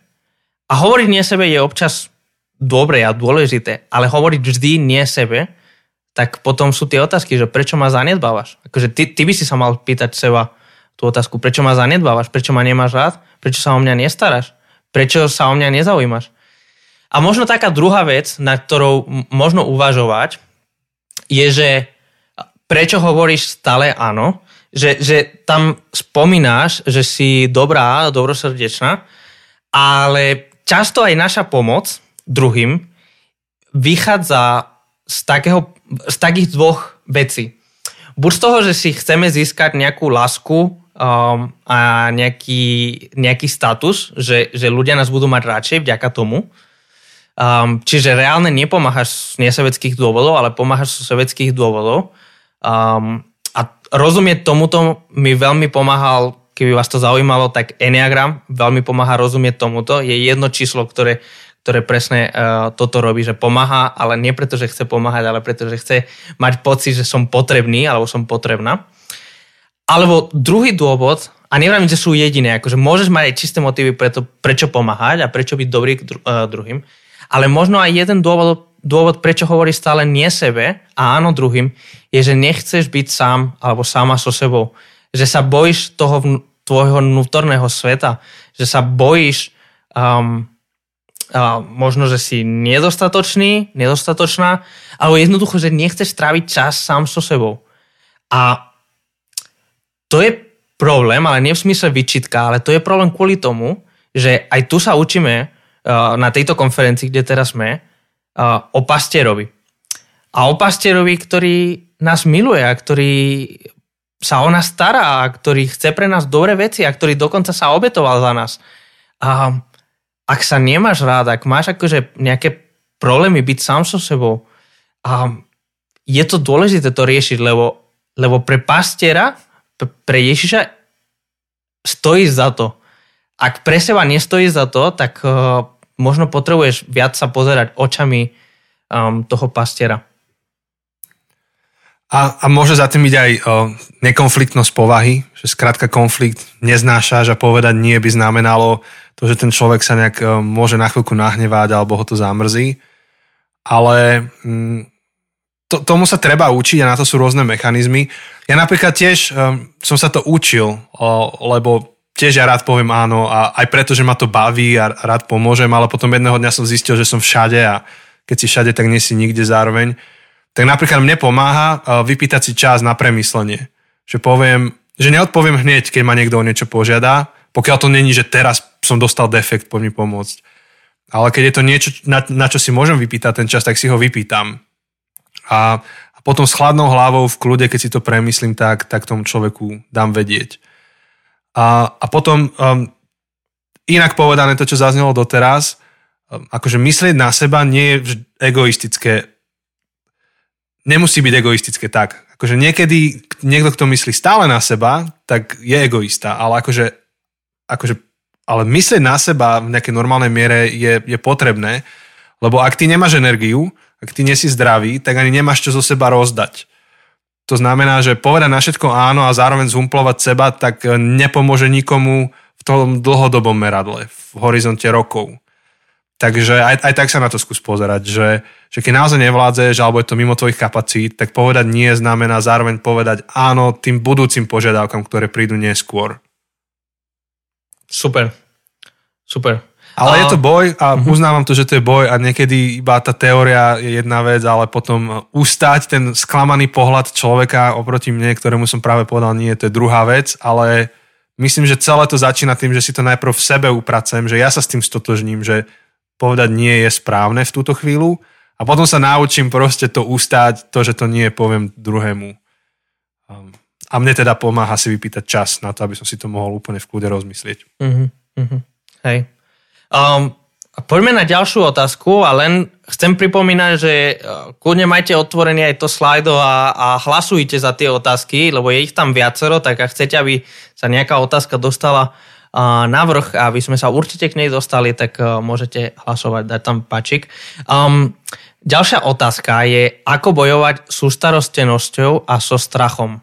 a hovoriť nie sebe je občas dobre a dôležité, ale hovoriť vždy nie sebe, tak potom sú tie otázky, že prečo ma zanedbávaš. Akože ty, ty by si sa mal pýtať seba tú otázku, prečo ma zanedbávaš, prečo ma nemáš rád, prečo sa o mňa nestaráš, prečo sa o mňa nezaujímaš. A možno taká druhá vec, na ktorou možno uvažovať, je, že prečo hovoríš stále áno, že, že tam spomínáš, že si dobrá, dobrosrdečná, ale často aj naša pomoc druhým vychádza z, takého, z takých dvoch vecí. Buď z toho, že si chceme získať nejakú lásku um, a nejaký, nejaký status, že, že ľudia nás budú mať radšej vďaka tomu, Um, čiže reálne nepomáhaš z neseveckých dôvodov, ale pomáhaš z seveckých dôvodov. Um, a rozumieť tomuto mi veľmi pomáhal, keby vás to zaujímalo, tak Enneagram veľmi pomáha rozumieť tomuto. Je jedno číslo, ktoré, ktoré presne uh, toto robí, že pomáha, ale nie preto, že chce pomáhať, ale preto, že chce mať pocit, že som potrebný alebo som potrebná. Alebo druhý dôvod, a neviem, že sú jediné, akože môžeš mať aj čisté motívy preto, prečo pomáhať a prečo byť dobrý k dru- uh, druhým, ale možno aj jeden dôvod, dôvod, prečo hovoríš stále nie sebe a áno druhým, je, že nechceš byť sám alebo sama so sebou. Že sa bojíš toho vn- tvojho vnútorného sveta. Že sa bojíš um, uh, možno, že si nedostatočný, nedostatočná, alebo jednoducho, že nechceš stráviť čas sám so sebou. A to je problém, ale nie v smysle vyčitka, ale to je problém kvôli tomu, že aj tu sa učíme na tejto konferencii, kde teraz sme, o pastierovi. A o pastierovi, ktorý nás miluje a ktorý sa o nás stará a ktorý chce pre nás dobré veci a ktorý dokonca sa obetoval za nás. A ak sa nemáš rád, ak máš akože nejaké problémy byť sám so sebou, a je to dôležité to riešiť, lebo, lebo pre pastiera, pre Ježiša stojí za to. Ak pre seba nestojí za to, tak možno potrebuješ viac sa pozerať očami um, toho pastiera. A, a môže za tým byť aj o, nekonfliktnosť povahy, že skrátka konflikt neznášaš a povedať nie by znamenalo to, že ten človek sa nejak o, môže na chvíľku nahnevať alebo ho to zamrzí. Ale mm, to, tomu sa treba učiť a na to sú rôzne mechanizmy. Ja napríklad tiež um, som sa to učil, o, lebo tiež ja rád poviem áno a aj preto, že ma to baví a rád pomôžem, ale potom jedného dňa som zistil, že som všade a keď si všade, tak nie si nikde zároveň. Tak napríklad mne pomáha vypýtať si čas na premyslenie. Že poviem, že neodpoviem hneď, keď ma niekto o niečo požiada, pokiaľ to není, že teraz som dostal defekt, poď mi pomôcť. Ale keď je to niečo, na, na čo si môžem vypýtať ten čas, tak si ho vypýtam. A, a potom s chladnou hlavou v kľude, keď si to premyslím, tak, tak tomu človeku dám vedieť. A, a potom um, inak povedané to, čo zaznelo doteraz, um, akože myslieť na seba nie je egoistické. Nemusí byť egoistické tak. Akože niekedy niekto, kto myslí stále na seba, tak je egoista, ale akože, akože ale myslieť na seba v nejakej normálnej miere je, je potrebné, lebo ak ty nemáš energiu, ak ty nie si zdravý, tak ani nemáš čo zo seba rozdať. To znamená, že povedať na všetko áno a zároveň zumplovať seba, tak e, nepomôže nikomu v tom dlhodobom meradle, v horizonte rokov. Takže aj, aj tak sa na to skús pozerať, že, že keď naozaj nevládzeš alebo je to mimo tvojich kapacít, tak povedať nie znamená zároveň povedať áno tým budúcim požiadavkám, ktoré prídu neskôr. Super. Super. Ale a... je to boj a uh-huh. uznávam to, že to je boj a niekedy iba tá teória je jedna vec, ale potom ustať ten sklamaný pohľad človeka oproti mne, ktorému som práve povedal nie, to je druhá vec, ale myslím, že celé to začína tým, že si to najprv v sebe upracujem, že ja sa s tým stotožním, že povedať nie je správne v túto chvíľu a potom sa naučím proste to ustáť, to, že to nie poviem druhému. Um, a mne teda pomáha si vypýtať čas na to, aby som si to mohol úplne v kľude rozmyslieť. Uh-huh, uh-huh. Hej. Um, poďme na ďalšiu otázku a len chcem pripomínať, že uh, kľudne majte otvorený aj to slajdo a, a hlasujte za tie otázky, lebo je ich tam viacero, tak ak chcete, aby sa nejaká otázka dostala uh, na vrch a aby sme sa určite k nej dostali, tak uh, môžete hlasovať, dať tam pačik. Um, ďalšia otázka je, ako bojovať s ústarostenosťou a so strachom.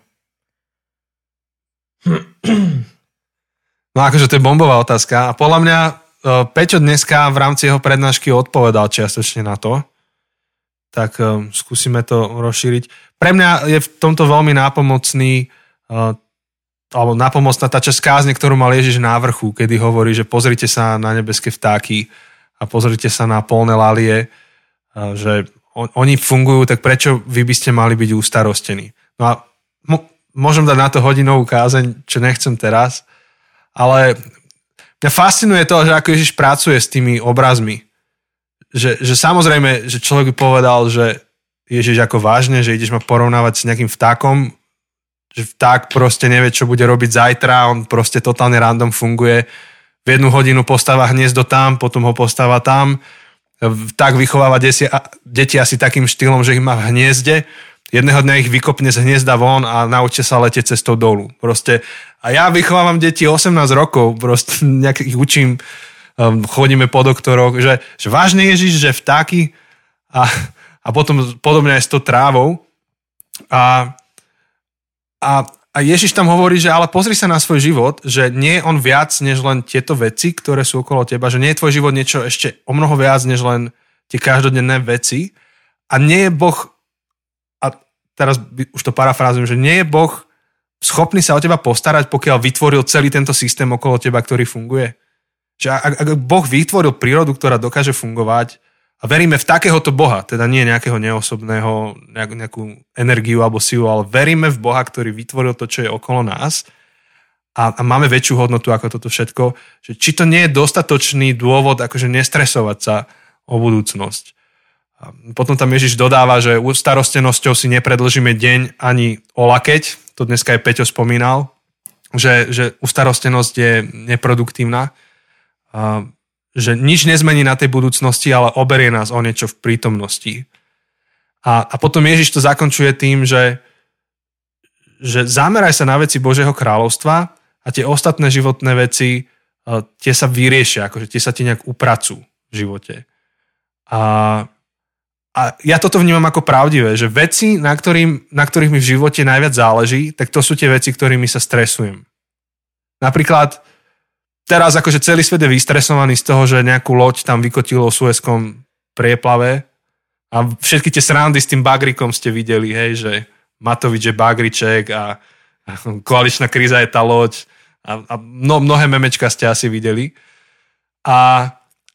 No akože to je bombová otázka a podľa mňa Peťo dneska v rámci jeho prednášky odpovedal čiastočne na to, tak skúsime to rozšíriť. Pre mňa je v tomto veľmi nápomocný alebo nápomocná tá časť kázne, ktorú mal Ježiš na vrchu, kedy hovorí, že pozrite sa na nebeské vtáky a pozrite sa na polné lalie, že oni fungujú, tak prečo vy by ste mali byť ustarostení? No a môžem dať na to hodinovú kázeň, čo nechcem teraz, ale mňa fascinuje to, že ako Ježiš pracuje s tými obrazmi. Že, že samozrejme, že človek povedal, že Ježiš ako vážne, že ideš ma porovnávať s nejakým vtákom, že vták proste nevie, čo bude robiť zajtra, on proste totálne random funguje. V jednu hodinu postáva hniezdo tam, potom ho postáva tam. Tak vychováva deti, deti asi takým štýlom, že ich má v hniezde jedného dňa ich vykopne z hniezda von a naučte sa letieť cestou dolu. Proste, a ja vychovávam deti 18 rokov, proste nejak ich učím, um, chodíme po doktoroch, že, že vážne Ježiš, že vtáky a, a potom podobne aj s tou trávou. A, a, a Ježiš tam hovorí, že ale pozri sa na svoj život, že nie je on viac než len tieto veci, ktoré sú okolo teba, že nie je tvoj život niečo ešte o mnoho viac než len tie každodenné veci a nie je Boh teraz už to parafrázujem, že nie je Boh schopný sa o teba postarať, pokiaľ vytvoril celý tento systém okolo teba, ktorý funguje. Že ak, ak Boh vytvoril prírodu, ktorá dokáže fungovať a veríme v takéhoto Boha, teda nie nejakého neosobného, nejak, nejakú energiu alebo silu, ale veríme v Boha, ktorý vytvoril to, čo je okolo nás a, a máme väčšiu hodnotu ako toto všetko, že či to nie je dostatočný dôvod akože nestresovať sa o budúcnosť. A potom tam Ježiš dodáva, že starostenosťou si nepredlžíme deň ani o lakeť, to dneska aj Peťo spomínal, že, že ustarostenosť je neproduktívna, že nič nezmení na tej budúcnosti, ale oberie nás o niečo v prítomnosti. A, a potom Ježiš to zakončuje tým, že, že zameraj sa na veci Božieho kráľovstva a tie ostatné životné veci, tie sa vyriešia, akože tie sa ti nejak upracujú v živote. A a ja toto vnímam ako pravdivé, že veci, na, ktorým, na ktorých mi v živote najviac záleží, tak to sú tie veci, ktorými sa stresujem. Napríklad teraz akože celý svet je vystresovaný z toho, že nejakú loď tam vykotilo v Suezkom prieplave a všetky tie srandy s tým bagrikom ste videli, hej, že Matovič je bagriček a, koaličná kríza je tá loď a, a no, mnohé memečka ste asi videli. A,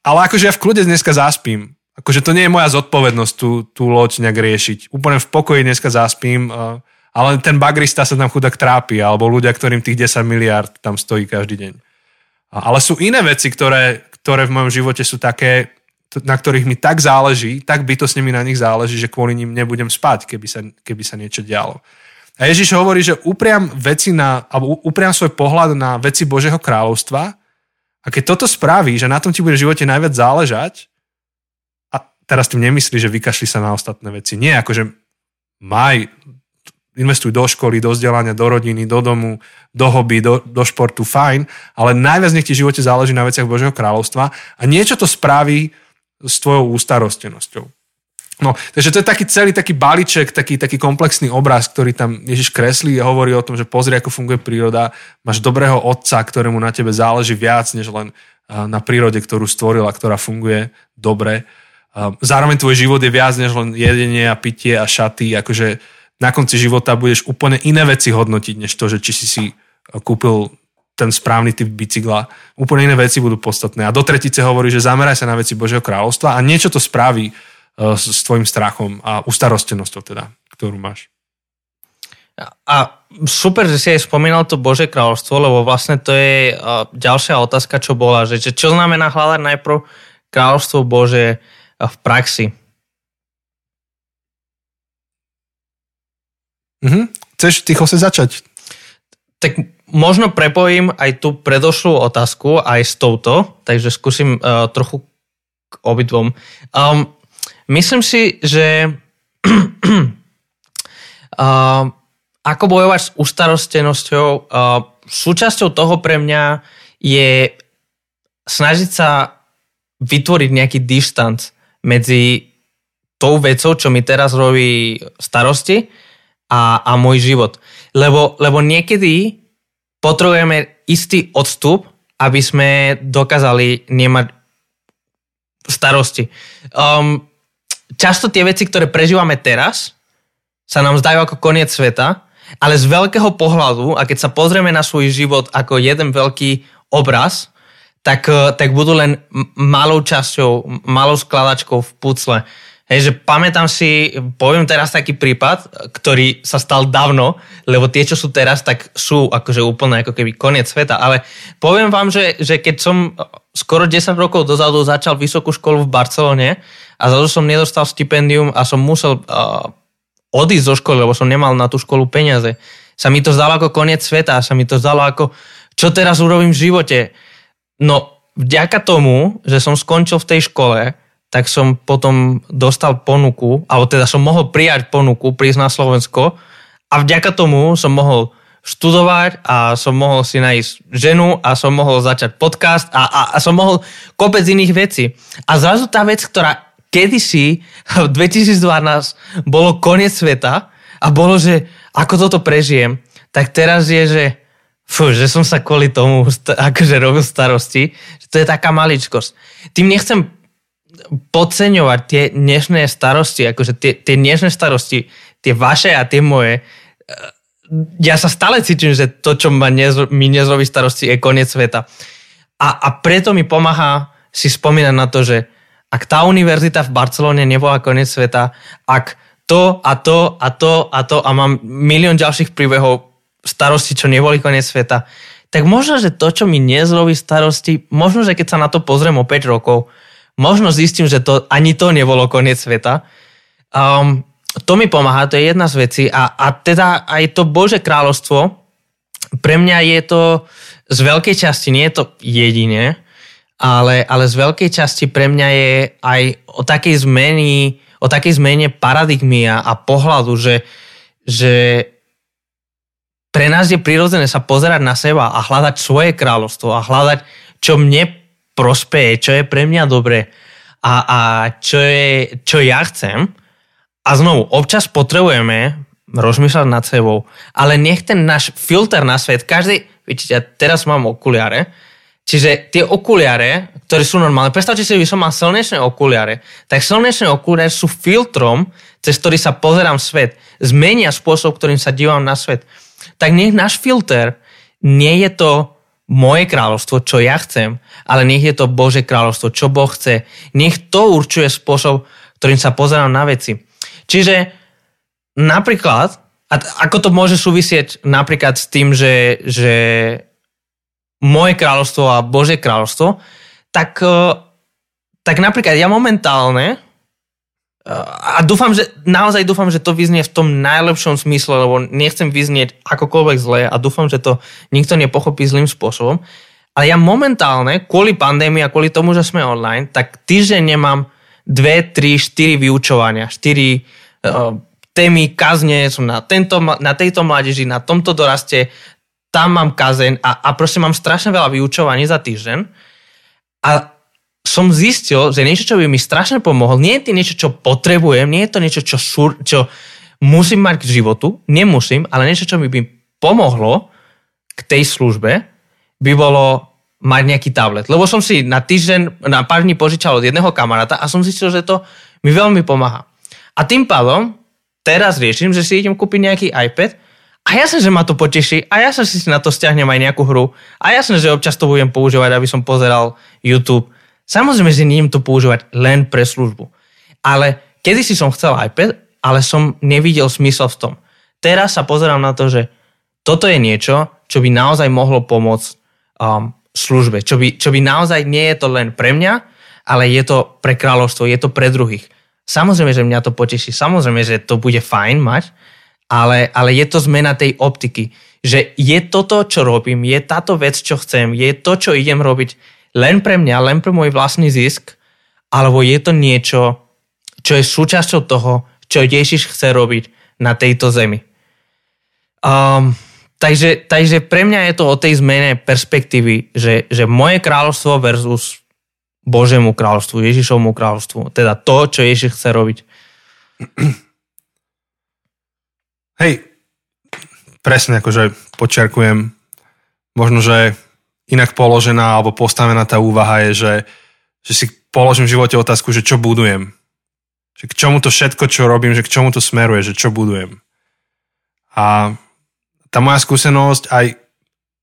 ale akože ja v kľude dneska zaspím akože to nie je moja zodpovednosť tú, tú loď nejak riešiť. Úplne v pokoji dneska zaspím, ale ten bagrista sa tam chudák trápi, alebo ľudia, ktorým tých 10 miliard tam stojí každý deň. Ale sú iné veci, ktoré, ktoré v mojom živote sú také, na ktorých mi tak záleží, tak bytosne mi na nich záleží, že kvôli ním nebudem spať, keby sa, keby sa niečo dialo. A Ježiš hovorí, že upriam veci na, alebo upriam svoj pohľad na veci Božieho kráľovstva a keď toto spraví, že na tom ti bude v živote najviac záležať, teraz tým nemyslí, že vykašli sa na ostatné veci. Nie, akože maj, investuj do školy, do vzdelania, do rodiny, do domu, do hobby, do, do športu, fajn, ale najviac nech ti v živote záleží na veciach Božieho kráľovstva a niečo to spraví s tvojou ústarostenosťou. No, takže to je taký celý taký balíček, taký, taký komplexný obraz, ktorý tam Ježiš kreslí a hovorí o tom, že pozri, ako funguje príroda, máš dobrého otca, ktorému na tebe záleží viac, než len na prírode, ktorú stvorila, ktorá funguje dobre zároveň tvoj život je viac než len jedenie a pitie a šaty, akože na konci života budeš úplne iné veci hodnotiť, než to, že či si si kúpil ten správny typ bicykla. Úplne iné veci budú podstatné. A do tretice hovorí, že zameraj sa na veci Božieho kráľovstva a niečo to spraví uh, s, s tvojim strachom a ustarostenosťou teda, ktorú máš. A super, že si aj spomínal to Bože kráľovstvo, lebo vlastne to je uh, ďalšia otázka, čo bola, že čo znamená hľadať najprv kráľovstvo Bože v praxi. Mhm. Chceš ty sa začať? Tak možno prepojím aj tú predošlú otázku aj s touto, takže skúsim uh, trochu k obidvom. Um, myslím si, že uh, ako bojovať s ustarostenosťou, uh, súčasťou toho pre mňa je snažiť sa vytvoriť nejaký distanc medzi tou vecou, čo mi teraz robí starosti a, a môj život. Lebo, lebo niekedy potrebujeme istý odstup, aby sme dokázali nemať starosti. Um, často tie veci, ktoré prežívame teraz, sa nám zdajú ako koniec sveta, ale z veľkého pohľadu, a keď sa pozrieme na svoj život ako jeden veľký obraz, tak, eh, tak budú len malou časťou, malou skladačkou v pucle. Hej, že pamätám si, poviem teraz taký prípad, ktorý sa stal dávno, lebo tie, čo sú teraz, tak sú akože úplne ako keby koniec sveta, ale poviem vám, že, že keď som skoro 10 rokov dozadu začal vysokú školu v Barcelone a zase som nedostal stipendium a som musel uh, odísť zo školy, lebo som nemal na tú školu peniaze, sa mi to zdalo ako koniec sveta, sa mi to zdalo ako, čo teraz urobím v živote. No, vďaka tomu, že som skončil v tej škole, tak som potom dostal ponuku, alebo teda som mohol prijať ponuku, prísť na Slovensko a vďaka tomu som mohol študovať a som mohol si nájsť ženu a som mohol začať podcast a, a, a som mohol kopec iných vecí. A zrazu tá vec, ktorá kedysi v 2012 bolo koniec sveta a bolo, že ako toto prežijem, tak teraz je, že fú, že som sa kvôli tomu akože robil starosti, že to je taká maličkosť. Tým nechcem podceňovať tie dnešné starosti, akože tie, tie dnešné starosti, tie vaše a tie moje, eh, ja sa stále cítim, že to, čo ma nezro, mi nezrobí starosti, je koniec sveta. A, a preto mi pomáha si spomínať na to, že ak tá univerzita v Barcelone nebola koniec sveta, ak to a to a to a to a mám milión ďalších príbehov starosti, čo neboli koniec sveta, tak možno, že to, čo mi nezrobí starosti, možno, že keď sa na to pozriem o 5 rokov, možno zistím, že to ani to nebolo koniec sveta. Um, to mi pomáha, to je jedna z vecí. A, a teda aj to Bože kráľovstvo, pre mňa je to z veľkej časti, nie je to jediné, ale, ale z veľkej časti pre mňa je aj o takej zmeni, o takej zmene paradigmy a, a pohľadu, že, že pre nás je prirodzené sa pozerať na seba a hľadať svoje kráľovstvo a hľadať, čo mne prospeje, čo je pre mňa dobre a, a čo, je, čo ja chcem. A znovu, občas potrebujeme rozmýšľať nad sebou, ale nech ten náš filter na svet, každý, vidíte, ja teraz mám okuliare, čiže tie okuliare, ktoré sú normálne, predstavte si, že som mal slnečné okuliare, tak slnečné okuliare sú filtrom, cez ktorý sa pozerám svet, zmenia spôsob, ktorým sa dívam na svet. Tak nech náš filter nie je to moje kráľovstvo, čo ja chcem, ale nech je to Bože kráľovstvo, čo Boh chce. Nech to určuje spôsob, ktorým sa pozerám na veci. Čiže napríklad, a ako to môže súvisieť napríklad s tým, že, že moje kráľovstvo a Bože kráľovstvo, tak, eh, tak napríklad ja momentálne a dúfam, že naozaj dúfam, že to vyznie v tom najlepšom smysle, lebo nechcem vyznieť akokoľvek zle a dúfam, že to nikto nepochopí zlým spôsobom. Ale ja momentálne, kvôli pandémii a kvôli tomu, že sme online, tak týždeň nemám 2, 3, 4 vyučovania, 4 uh, témy, kazne, som na, tento, na tejto mládeži, na tomto doraste, tam mám kazeň a, a proste mám strašne veľa vyučovaní za týždeň. A som zistil, že niečo, čo by mi strašne pomohol, nie je to niečo, čo potrebujem, nie je to niečo, čo, šur, čo musím mať k životu, nemusím, ale niečo, čo mi by pomohlo k tej službe, by bolo mať nejaký tablet. Lebo som si na týždeň, na pár dní požičal od jedného kamaráta a som zistil, že to mi veľmi pomáha. A tým pádom teraz riešim, že si idem kúpiť nejaký iPad a jasne, že ma to poteší a jasne, že si na to stiahnem aj nejakú hru a jasne, že občas to budem používať, aby som pozeral YouTube Samozrejme, že nejdem to používať len pre službu. Ale kedy si som chcel iPad, ale som nevidel smysel v tom. Teraz sa pozerám na to, že toto je niečo, čo by naozaj mohlo pomôcť um, službe. Čo by, čo by naozaj nie je to len pre mňa, ale je to pre kráľovstvo, je to pre druhých. Samozrejme, že mňa to poteší, samozrejme, že to bude fajn mať, ale, ale je to zmena tej optiky. Že je toto, čo robím, je táto vec, čo chcem, je to, čo idem robiť len pre mňa, len pre môj vlastný zisk, alebo je to niečo, čo je súčasťou toho, čo Ježiš chce robiť na tejto zemi. Um, takže, takže pre mňa je to o tej zmene perspektívy, že, že moje kráľovstvo versus Božiemu kráľovstvu, Ježišovmu kráľovstvu. Teda to, čo Ježiš chce robiť. Hej, presne akože počiarkujem, možno, že inak položená alebo postavená tá úvaha je, že, že si položím v živote otázku, že čo budujem. Že k čomu to všetko, čo robím, že k čomu to smeruje, že čo budujem. A tá moja skúsenosť, aj,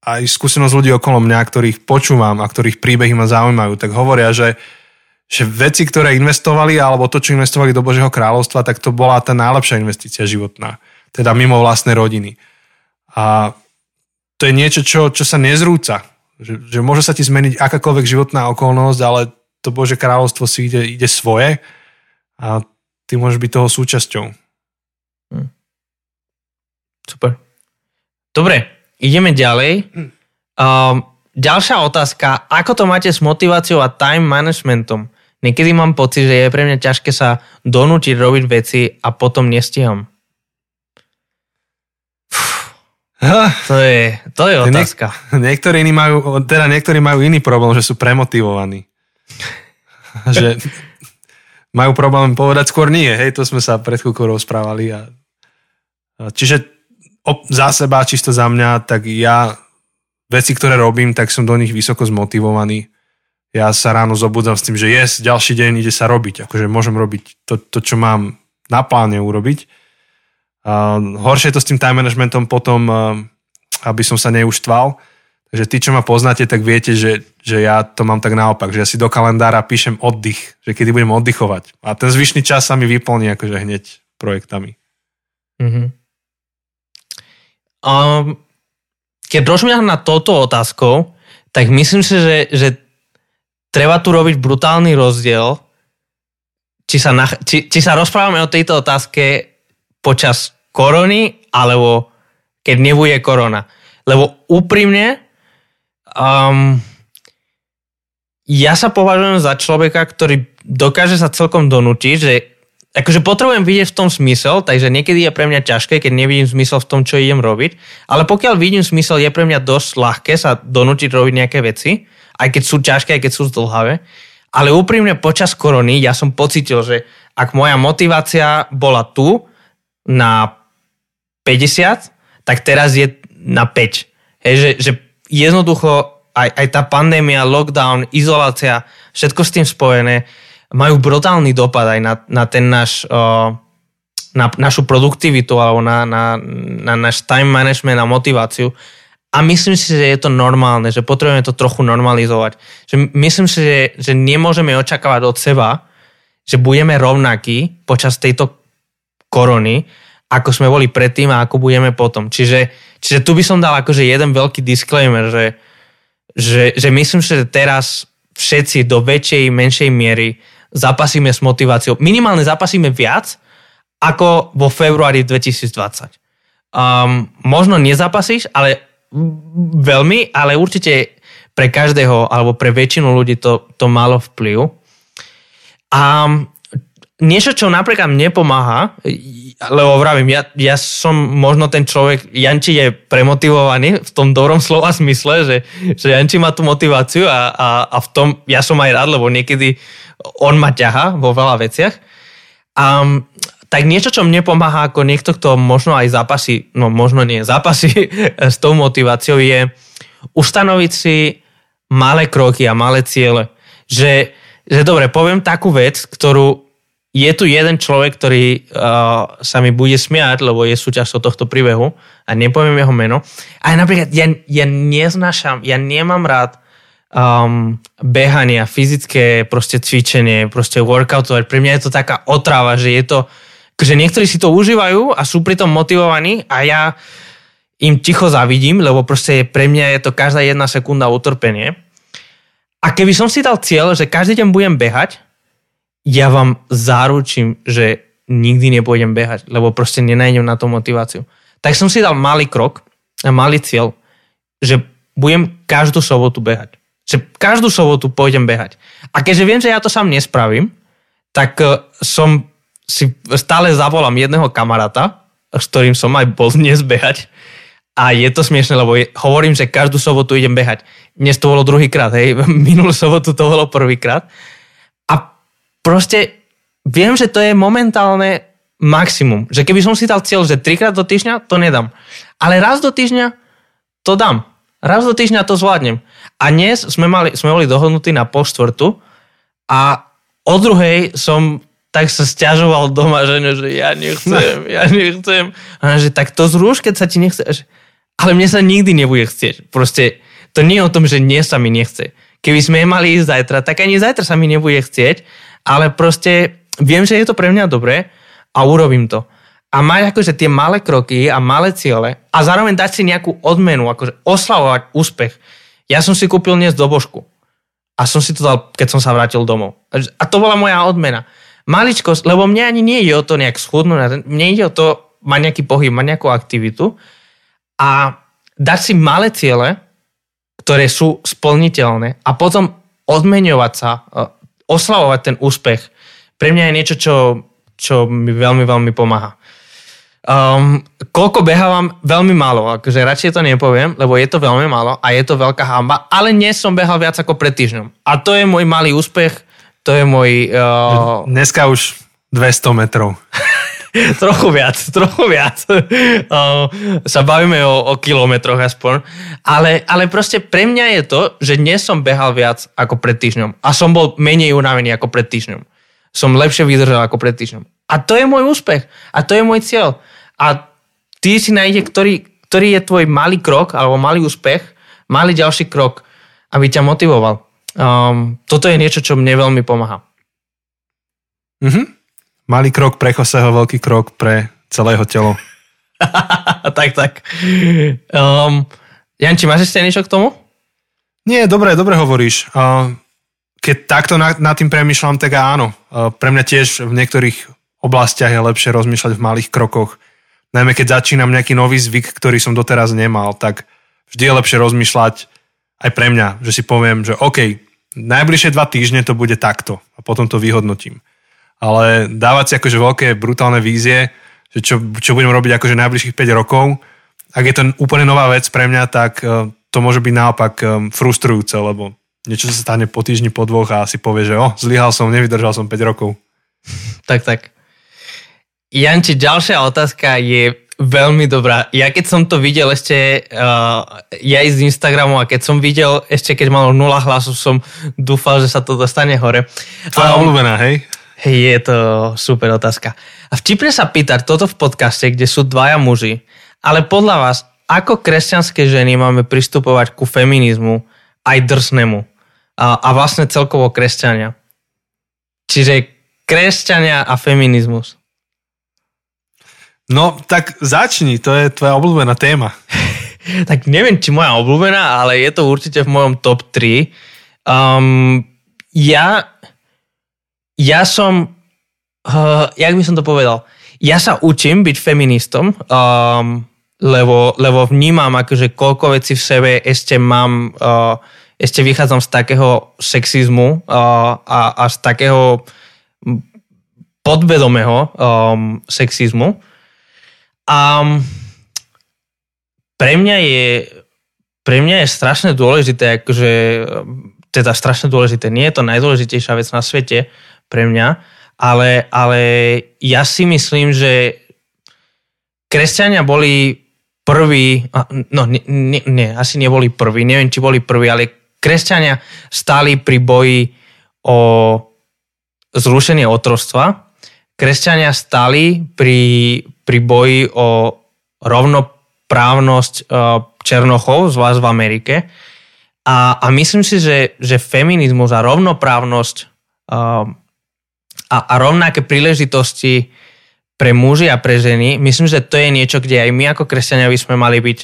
aj skúsenosť ľudí okolo mňa, ktorých počúvam a ktorých príbehy ma zaujímajú, tak hovoria, že, že veci, ktoré investovali, alebo to, čo investovali do Božieho kráľovstva, tak to bola tá najlepšia investícia životná. Teda mimo vlastnej rodiny. A to je niečo, čo, čo sa nezrúca. Že, že môže sa ti zmeniť akákoľvek životná okolnosť, ale to Bože kráľovstvo si ide, ide svoje a ty môžeš byť toho súčasťou. Hm. Super. Dobre, ideme ďalej. Hm. Um, ďalšia otázka. Ako to máte s motiváciou a time managementom? Niekedy mám pocit, že je pre mňa ťažké sa donútiť robiť veci a potom nestiham. To je, to je otázka. Niek- niektorí, majú, teda niektorí majú iný problém, že sú premotivovaní. že majú problém povedať skôr nie. Hej, to sme sa pred chvíľkou rozprávali. A, a čiže op, za seba, čisto za mňa, tak ja veci, ktoré robím, tak som do nich vysoko zmotivovaný. Ja sa ráno zobudzam s tým, že yes, ďalší deň ide sa robiť. Akože môžem robiť to, to čo mám na pláne urobiť Horšie je to s tým time managementom potom, uh, aby som sa neuštval. Takže tí, čo ma poznáte, tak viete, že, že ja to mám tak naopak, že ja si do kalendára píšem oddych, že kedy budem oddychovať. A ten zvyšný čas sa mi vyplní akože hneď projektami. Mm-hmm. Um, keď rozmýšľam na touto otázkou, tak myslím si, že, že treba tu robiť brutálny rozdiel, či sa, nach- či, či sa rozprávame o tejto otázke počas korony, alebo keď nebude korona. Lebo úprimne, um, ja sa považujem za človeka, ktorý dokáže sa celkom donútiť, že akože potrebujem vidieť v tom smysel, takže niekedy je pre mňa ťažké, keď nevidím zmysel v tom, čo idem robiť, ale pokiaľ vidím smysel, je pre mňa dosť ľahké sa donútiť robiť nejaké veci, aj keď sú ťažké, aj keď sú zdlhavé. Ale úprimne počas korony ja som pocitil, že ak moja motivácia bola tu, na 50, tak teraz je na 5. Hej, že, že jednoducho aj, aj tá pandémia, lockdown, izolácia, všetko s tým spojené, majú brutálny dopad aj na, na ten náš na našu produktivitu alebo na, na, na náš time management a motiváciu. A myslím si, že je to normálne, že potrebujeme to trochu normalizovať. Že myslím si, že, že nemôžeme očakávať od seba, že budeme rovnakí počas tejto korony, ako sme boli predtým a ako budeme potom. Čiže, čiže tu by som dal akože jeden veľký disclaimer, že, že, že myslím, že teraz všetci do väčšej, menšej miery zapasíme s motiváciou. Minimálne zapasíme viac ako vo februári 2020. Um, možno nezapasíš, ale veľmi, ale určite pre každého alebo pre väčšinu ľudí to, to malo vplyv. A niečo, čo napríklad mne pomáha, lebo vravím, ja, ja som možno ten človek, Janči je premotivovaný v tom dobrom slova smysle, že, že Janči má tú motiváciu a, a, a v tom ja som aj rád, lebo niekedy on ma ťaha vo veľa veciach. A tak niečo, čo mne pomáha ako niekto, kto možno aj zápasí, no možno nie, zápasí s tou motiváciou je ustanoviť si malé kroky a malé ciele. Že, že dobre, poviem takú vec, ktorú je tu jeden človek, ktorý uh, sa mi bude smiať, lebo je súčasťou tohto príbehu a nepoviem jeho meno. A napríklad ja, ja neznášam, ja nemám rád um, behania, fyzické proste cvičenie, proste workoutovať. Pre mňa je to taká otrava, že je to, že niektorí si to užívajú a sú pritom motivovaní a ja im ticho zavidím, lebo proste pre mňa je to každá jedna sekunda utrpenie. A keby som si dal cieľ, že každý deň budem behať, ja vám zaručím, že nikdy nepôjdem behať, lebo proste nenájdem na to motiváciu. Tak som si dal malý krok, malý cieľ, že budem každú sobotu behať. Že každú sobotu pôjdem behať. A keďže viem, že ja to sám nespravím, tak e, som si stále zavolám jedného kamaráta, s ktorým som aj bol dnes behať. A je to smiešne, lebo je, hovorím, že každú sobotu idem behať. Dnes to bolo druhýkrát, hej. Minulú sobotu to bolo prvýkrát. Proste viem, že to je momentálne maximum. Že keby som si dal cieľ, že trikrát do týždňa, to nedám. Ale raz do týždňa to dám. Raz do týždňa to zvládnem. A dnes sme, mali, sme boli dohodnutí na pol štvrtu a o druhej som tak sa stiažoval doma, že, že ja nechcem, ja nechcem. A že tak to zruš, keď sa ti nechce. Ale mne sa nikdy nebude chcieť. Proste to nie je o tom, že nie sa mi nechce. Keby sme mali ísť zajtra, tak ani zajtra sa mi nebude chcieť, ale proste viem, že je to pre mňa dobré a urobím to. A mať akože tie malé kroky a malé ciele a zároveň dať si nejakú odmenu, akože oslavovať úspech. Ja som si kúpil dnes dobožku a som si to dal, keď som sa vrátil domov. A to bola moja odmena. Maličkosť, lebo mne ani nie je o to nejak schudnúť, mne ide o to mať nejaký pohyb, mať nejakú aktivitu a dať si malé ciele, ktoré sú splniteľné a potom odmeňovať sa, e, oslavovať ten úspech. Pre mňa je niečo, čo čo mi veľmi, veľmi pomáha. Um, koľko behávam? Veľmi málo, akože radšej to nepoviem, lebo je to veľmi málo a je to veľká hamba, ale dnes som behal viac ako pred týždňom. A to je môj malý úspech, to je môj... Uh... Dneska už 200 metrov. trochu viac, trochu viac. Uh, sa bavíme o, o kilometroch aspoň. Ale, ale proste pre mňa je to, že dnes som behal viac ako pred týždňom. A som bol menej unavený ako pred týždňom som lepšie vydržal ako pred týždňom. A to je môj úspech. A to je môj cieľ. A ty si nájde, ktorý, ktorý je tvoj malý krok alebo malý úspech, malý ďalší krok, aby ťa motivoval. Um, toto je niečo, čo mne veľmi pomáha. Mm-hmm. Malý krok pre Joseho, veľký krok pre celého telo. tak, tak. Um, Janči, máš ešte niečo k tomu? Nie, dobre, dobre hovoríš. Uh, keď takto nad, nad tým premyšľam, tak áno. E, pre mňa tiež v niektorých oblastiach je lepšie rozmýšľať v malých krokoch. Najmä keď začínam nejaký nový zvyk, ktorý som doteraz nemal, tak vždy je lepšie rozmýšľať aj pre mňa, že si poviem, že OK, najbližšie dva týždne to bude takto a potom to vyhodnotím. Ale dávať si akože veľké brutálne vízie, že čo, čo budem robiť akože najbližších 5 rokov, ak je to úplne nová vec pre mňa, tak e, to môže byť naopak e, frustrujúce, lebo niečo sa stane po týždni, po dvoch a si povie, že oh, zlyhal som, nevydržal som 5 rokov. Tak, tak. Janči, ďalšia otázka je veľmi dobrá. Ja keď som to videl ešte, uh, ja z Instagramu a keď som videl ešte, keď malo nula hlasov, som dúfal, že sa to dostane hore. Tvoja um, obľúbená, hej? Je to super otázka. A vtipne sa pýtať toto v podcaste, kde sú dvaja muži, ale podľa vás, ako kresťanské ženy máme pristupovať ku feminizmu aj drsnému? a, a vlastne celkovo kresťania. Čiže kresťania a feminizmus. No, tak začni, to je tvoja obľúbená téma. tak neviem, či moja obľúbená, ale je to určite v mojom top 3. Um, ja, ja som, uh, jak by som to povedal, ja sa učím byť feministom, um, lebo, lebo vnímam, akože koľko vecí v sebe ešte mám uh, ešte vychádzam z takého sexizmu a, a, a z takého podvedomého um, sexizmu. A pre mňa je pre mňa je strašne dôležité, akože, teda strašne dôležité, nie je to najdôležitejšia vec na svete pre mňa, ale, ale ja si myslím, že kresťania boli prví, no nie, nie, asi neboli prví, neviem, či boli prví, ale kresťania stáli pri boji o zrušenie otrostva. Kresťania stáli pri, pri boji o rovnoprávnosť e, Černochov, zvlášť v Amerike. A, a myslím si, že, že feminizmus a rovnoprávnosť uh, a, a rovnaké príležitosti pre muži a pre ženy, myslím, že to je niečo, kde aj my ako kresťania by sme mali byť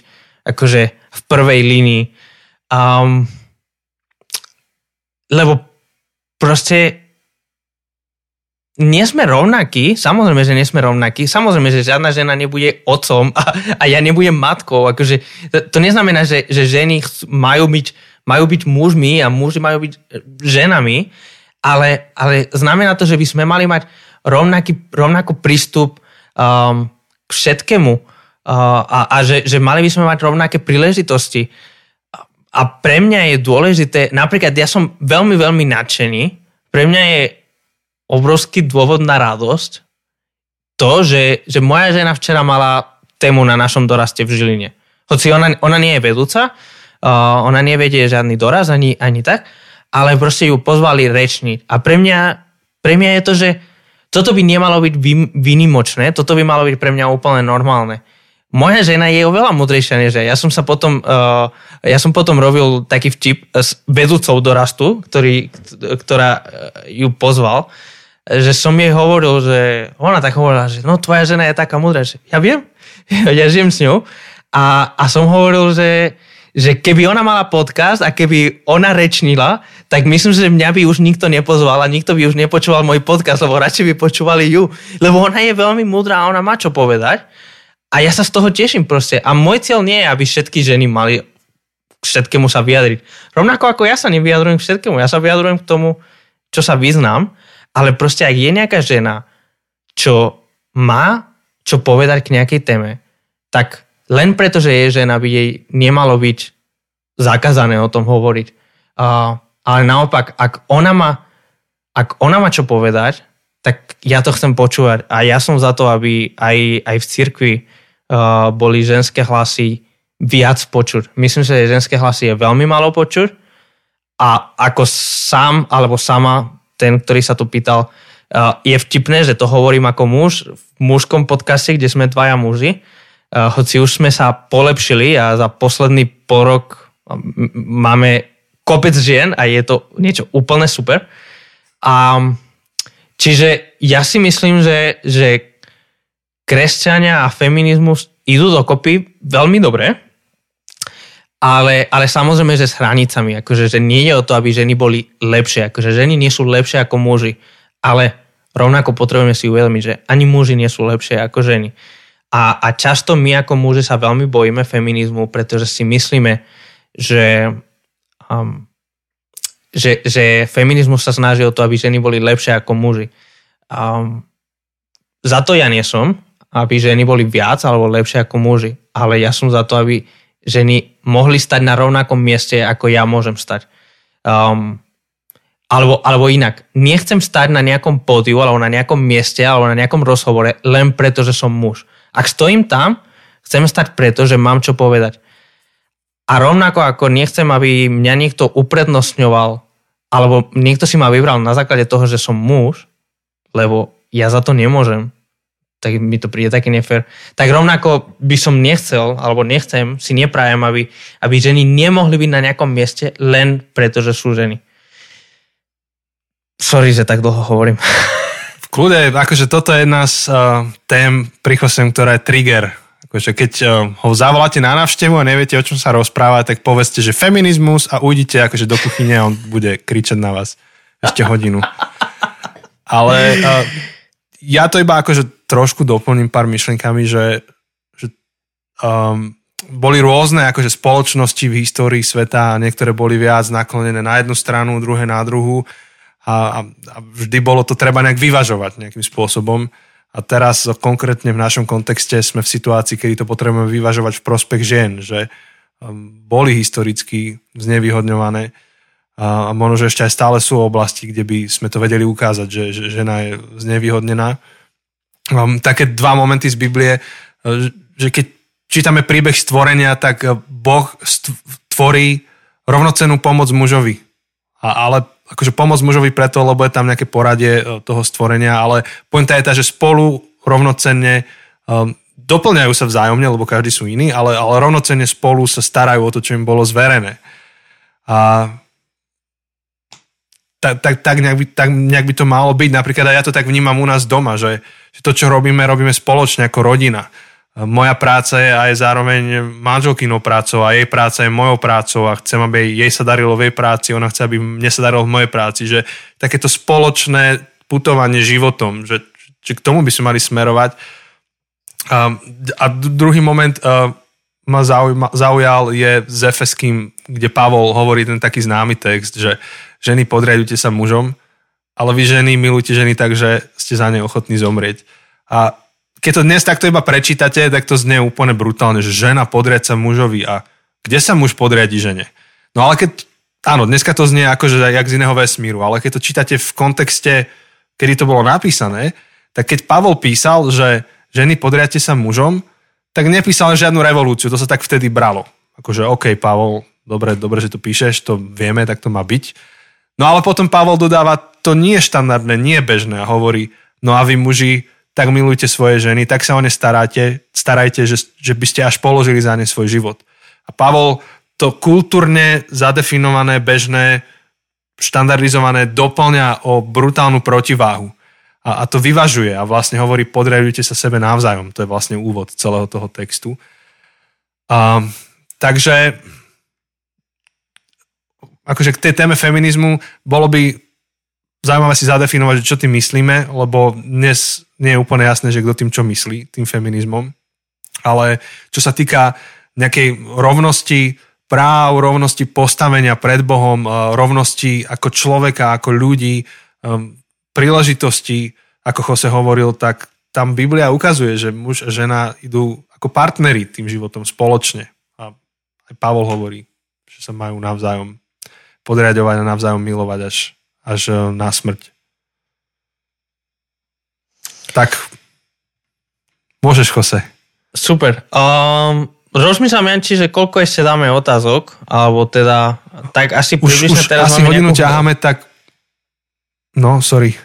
akože v prvej línii. Um, lebo proste nie sme rovnakí, samozrejme, že nie sme rovnakí, samozrejme, že žiadna žena nebude otcom a, a ja nebudem matkou. Akože, to, to neznamená, že, že ženy majú byť, majú byť mužmi a muži majú byť ženami, ale, ale znamená to, že by sme mali mať rovnaký, rovnako prístup um, k všetkému uh, a, a že, že mali by sme mať rovnaké príležitosti. A pre mňa je dôležité, napríklad ja som veľmi, veľmi nadšený, pre mňa je obrovský dôvod na radosť to, že, že moja žena včera mala tému na našom doraste v Žiline. Hoci ona, ona nie je vedúca, uh, ona nevedie žiadny doraz ani, ani tak, ale proste ju pozvali rečniť. A pre mňa, pre mňa je to, že toto by nemalo byť výnimočné, toto by malo byť pre mňa úplne normálne. Moja žena je oveľa mudrejšia než ja. Ja som sa potom, uh, ja som potom robil taký vtip s vedúcou dorastu, ktorý, ktorá ju pozval že som jej hovoril, že ona tak hovorila, že no tvoja žena je taká múdra, že ja viem, ja žijem s ňou a, a som hovoril, že, že keby ona mala podcast a keby ona rečnila, tak myslím, že mňa by už nikto nepozval a nikto by už nepočúval môj podcast, lebo radšej by počúvali ju, lebo ona je veľmi múdra a ona má čo povedať. A ja sa z toho teším proste. A môj cieľ nie je, aby všetky ženy mali všetkému sa vyjadriť. Rovnako ako ja sa nevyjadrujem k všetkému, ja sa vyjadrujem k tomu, čo sa vyznám. Ale proste ak je nejaká žena, čo má čo povedať k nejakej téme, tak len preto, že je žena, by jej nemalo byť zakázané o tom hovoriť. Uh, ale naopak, ak ona, má, ak ona má čo povedať, tak ja to chcem počúvať. A ja som za to, aby aj, aj v cirkvi uh, boli ženské hlasy viac počuť. Myslím, že ženské hlasy je veľmi malo počuť a ako sám alebo sama ten, ktorý sa tu pýtal, je vtipné, že to hovorím ako muž v mužskom podcaste, kde sme dvaja muži, hoci už sme sa polepšili a za posledný porok máme kopec žien a je to niečo úplne super. A čiže ja si myslím, že, že kresťania a feminizmus idú dokopy veľmi dobre ale, ale samozrejme, že s hranicami, akože, že nie je o to, aby ženy boli lepšie, akože ženy nie sú lepšie ako muži, ale rovnako potrebujeme si uvedomiť, že ani muži nie sú lepšie ako ženy. A, a často my ako muži sa veľmi bojíme feminizmu, pretože si myslíme, že, um, že, že feminizmus sa snaží o to, aby ženy boli lepšie ako muži. Um, za to ja nie som, aby ženy boli viac alebo lepšie ako muži, ale ja som za to, aby ženy mohli stať na rovnakom mieste, ako ja môžem stať. Um, alebo, alebo inak, nechcem stať na nejakom pódiu, alebo na nejakom mieste, alebo na nejakom rozhovore, len preto, že som muž. Ak stojím tam, chcem stať preto, že mám čo povedať. A rovnako ako nechcem, aby mňa niekto uprednostňoval, alebo niekto si ma vybral na základe toho, že som muž, lebo ja za to nemôžem tak mi to príde také nefér. Tak rovnako by som nechcel, alebo nechcem, si neprajem, aby, aby ženy nemohli byť na nejakom mieste len preto, že sú ženy. Sorry, že tak dlho hovorím. V kľude, akože toto je jedna z uh, tém prichosem, ktorá je trigger. Akože keď uh, ho zavoláte na návštevu a neviete, o čom sa rozpráva, tak povedzte, že feminizmus a ujdite akože do kuchyne a on bude kričať na vás ešte hodinu. Ale uh, ja to iba akože trošku doplním pár myšlenkami, že, že um, boli rôzne akože spoločnosti v histórii sveta a niektoré boli viac naklonené na jednu stranu, druhé na druhú a, a, vždy bolo to treba nejak vyvažovať nejakým spôsobom. A teraz konkrétne v našom kontexte sme v situácii, kedy to potrebujeme vyvažovať v prospech žien, že um, boli historicky znevýhodňované a, možno, že ešte aj stále sú oblasti, kde by sme to vedeli ukázať, že, že žena je znevýhodnená um, také dva momenty z Biblie, uh, že keď čítame príbeh stvorenia, tak uh, Boh tvorí rovnocenú pomoc mužovi. A, ale akože pomoc mužovi preto, lebo je tam nejaké poradie uh, toho stvorenia, ale pointa je tá, že spolu rovnocenne um, doplňajú sa vzájomne, lebo každý sú iní, ale, ale rovnocenne spolu sa starajú o to, čo im bolo zverené. A tak, tak, tak, nejak by, tak nejak by to malo byť. Napríklad aj ja to tak vnímam u nás doma, že, že to, čo robíme, robíme spoločne ako rodina. Moja práca je aj zároveň manželkynou prácou a jej práca je mojou prácou a chcem, aby jej sa darilo v jej práci, ona chce, aby mne sa darilo v mojej práci. Že takéto spoločné putovanie životom, že, že k tomu by sme mali smerovať. A, a druhý moment a, ma zaujma, zaujal je z Efeským, kde Pavol hovorí ten taký známy text, že ženy podriadujte sa mužom, ale vy ženy milujte ženy tak, že ste za ne ochotní zomrieť. A keď to dnes takto iba prečítate, tak to znie úplne brutálne, že žena podriať sa mužovi a kde sa muž podriadi žene? No ale keď, áno, dneska to znie ako, že jak z iného vesmíru, ale keď to čítate v kontexte, kedy to bolo napísané, tak keď Pavol písal, že ženy podriate sa mužom, tak nepísal žiadnu revolúciu, to sa tak vtedy bralo. Akože OK, Pavol, dobre, dobre, že to píšeš, to vieme, tak to má byť. No ale potom Pavol dodáva, to nie je štandardné, nie je bežné a hovorí, no a vy muži, tak milujte svoje ženy, tak sa o ne staráte, starajte, že, že by ste až položili za ne svoj život. A Pavol to kultúrne zadefinované, bežné, štandardizované doplňa o brutálnu protiváhu a, a to vyvažuje a vlastne hovorí podriadujte sa sebe navzájom. To je vlastne úvod celého toho textu. A, takže akože k tej téme feminizmu bolo by zaujímavé si zadefinovať, čo tým myslíme, lebo dnes nie je úplne jasné, že kto tým čo myslí, tým feminizmom. Ale čo sa týka nejakej rovnosti práv, rovnosti postavenia pred Bohom, rovnosti ako človeka, ako ľudí, príležitosti, ako Jose hovoril, tak tam Biblia ukazuje, že muž a žena idú ako partneri tým životom spoločne. A aj Pavol hovorí, že sa majú navzájom podriadovať a navzájom milovať až, až e, na smrť. Tak, môžeš, Jose. Super. Um, rozmýšľam, Janči, že koľko ešte dáme otázok, alebo teda, tak asi už, už teraz asi hodinu nejakú... ťaháme, tak no, sorry.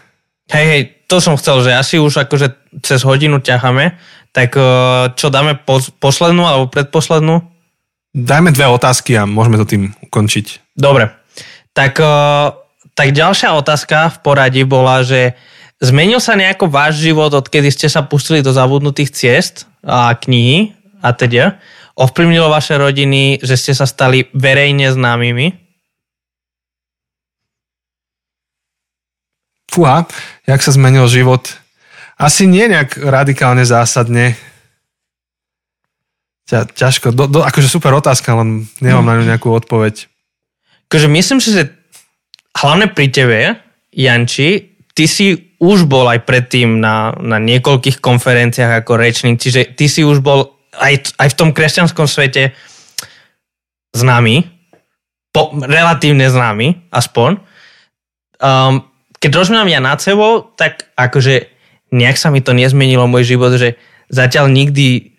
Hej, hej, to som chcel, že asi už akože cez hodinu ťaháme, tak eh, čo dáme poslednú alebo predposlednú? Dajme dve otázky a môžeme to tým ukončiť. Dobre. Tak, eh, tak ďalšia otázka v poradí bola, že zmenil sa nejako váš život, odkedy ste sa pustili do zabudnutých ciest a knihy a teda? Ovplyvnilo vaše rodiny, že ste sa stali verejne známymi? fúha, jak sa zmenil život. Asi nie nejak radikálne zásadne. Ťa, ťažko, do, do, akože super otázka, len nemám na ňu nejakú odpoveď. Akože myslím si, že hlavne pri tebe, Janči, ty si už bol aj predtým na, na niekoľkých konferenciách ako rečník, čiže ty si už bol aj, aj v tom kresťanskom svete známy, relatívne známy, aspoň. Um, keď rozmýšľam ja nad sebou, tak akože nejak sa mi to nezmenilo môj život, že zatiaľ nikdy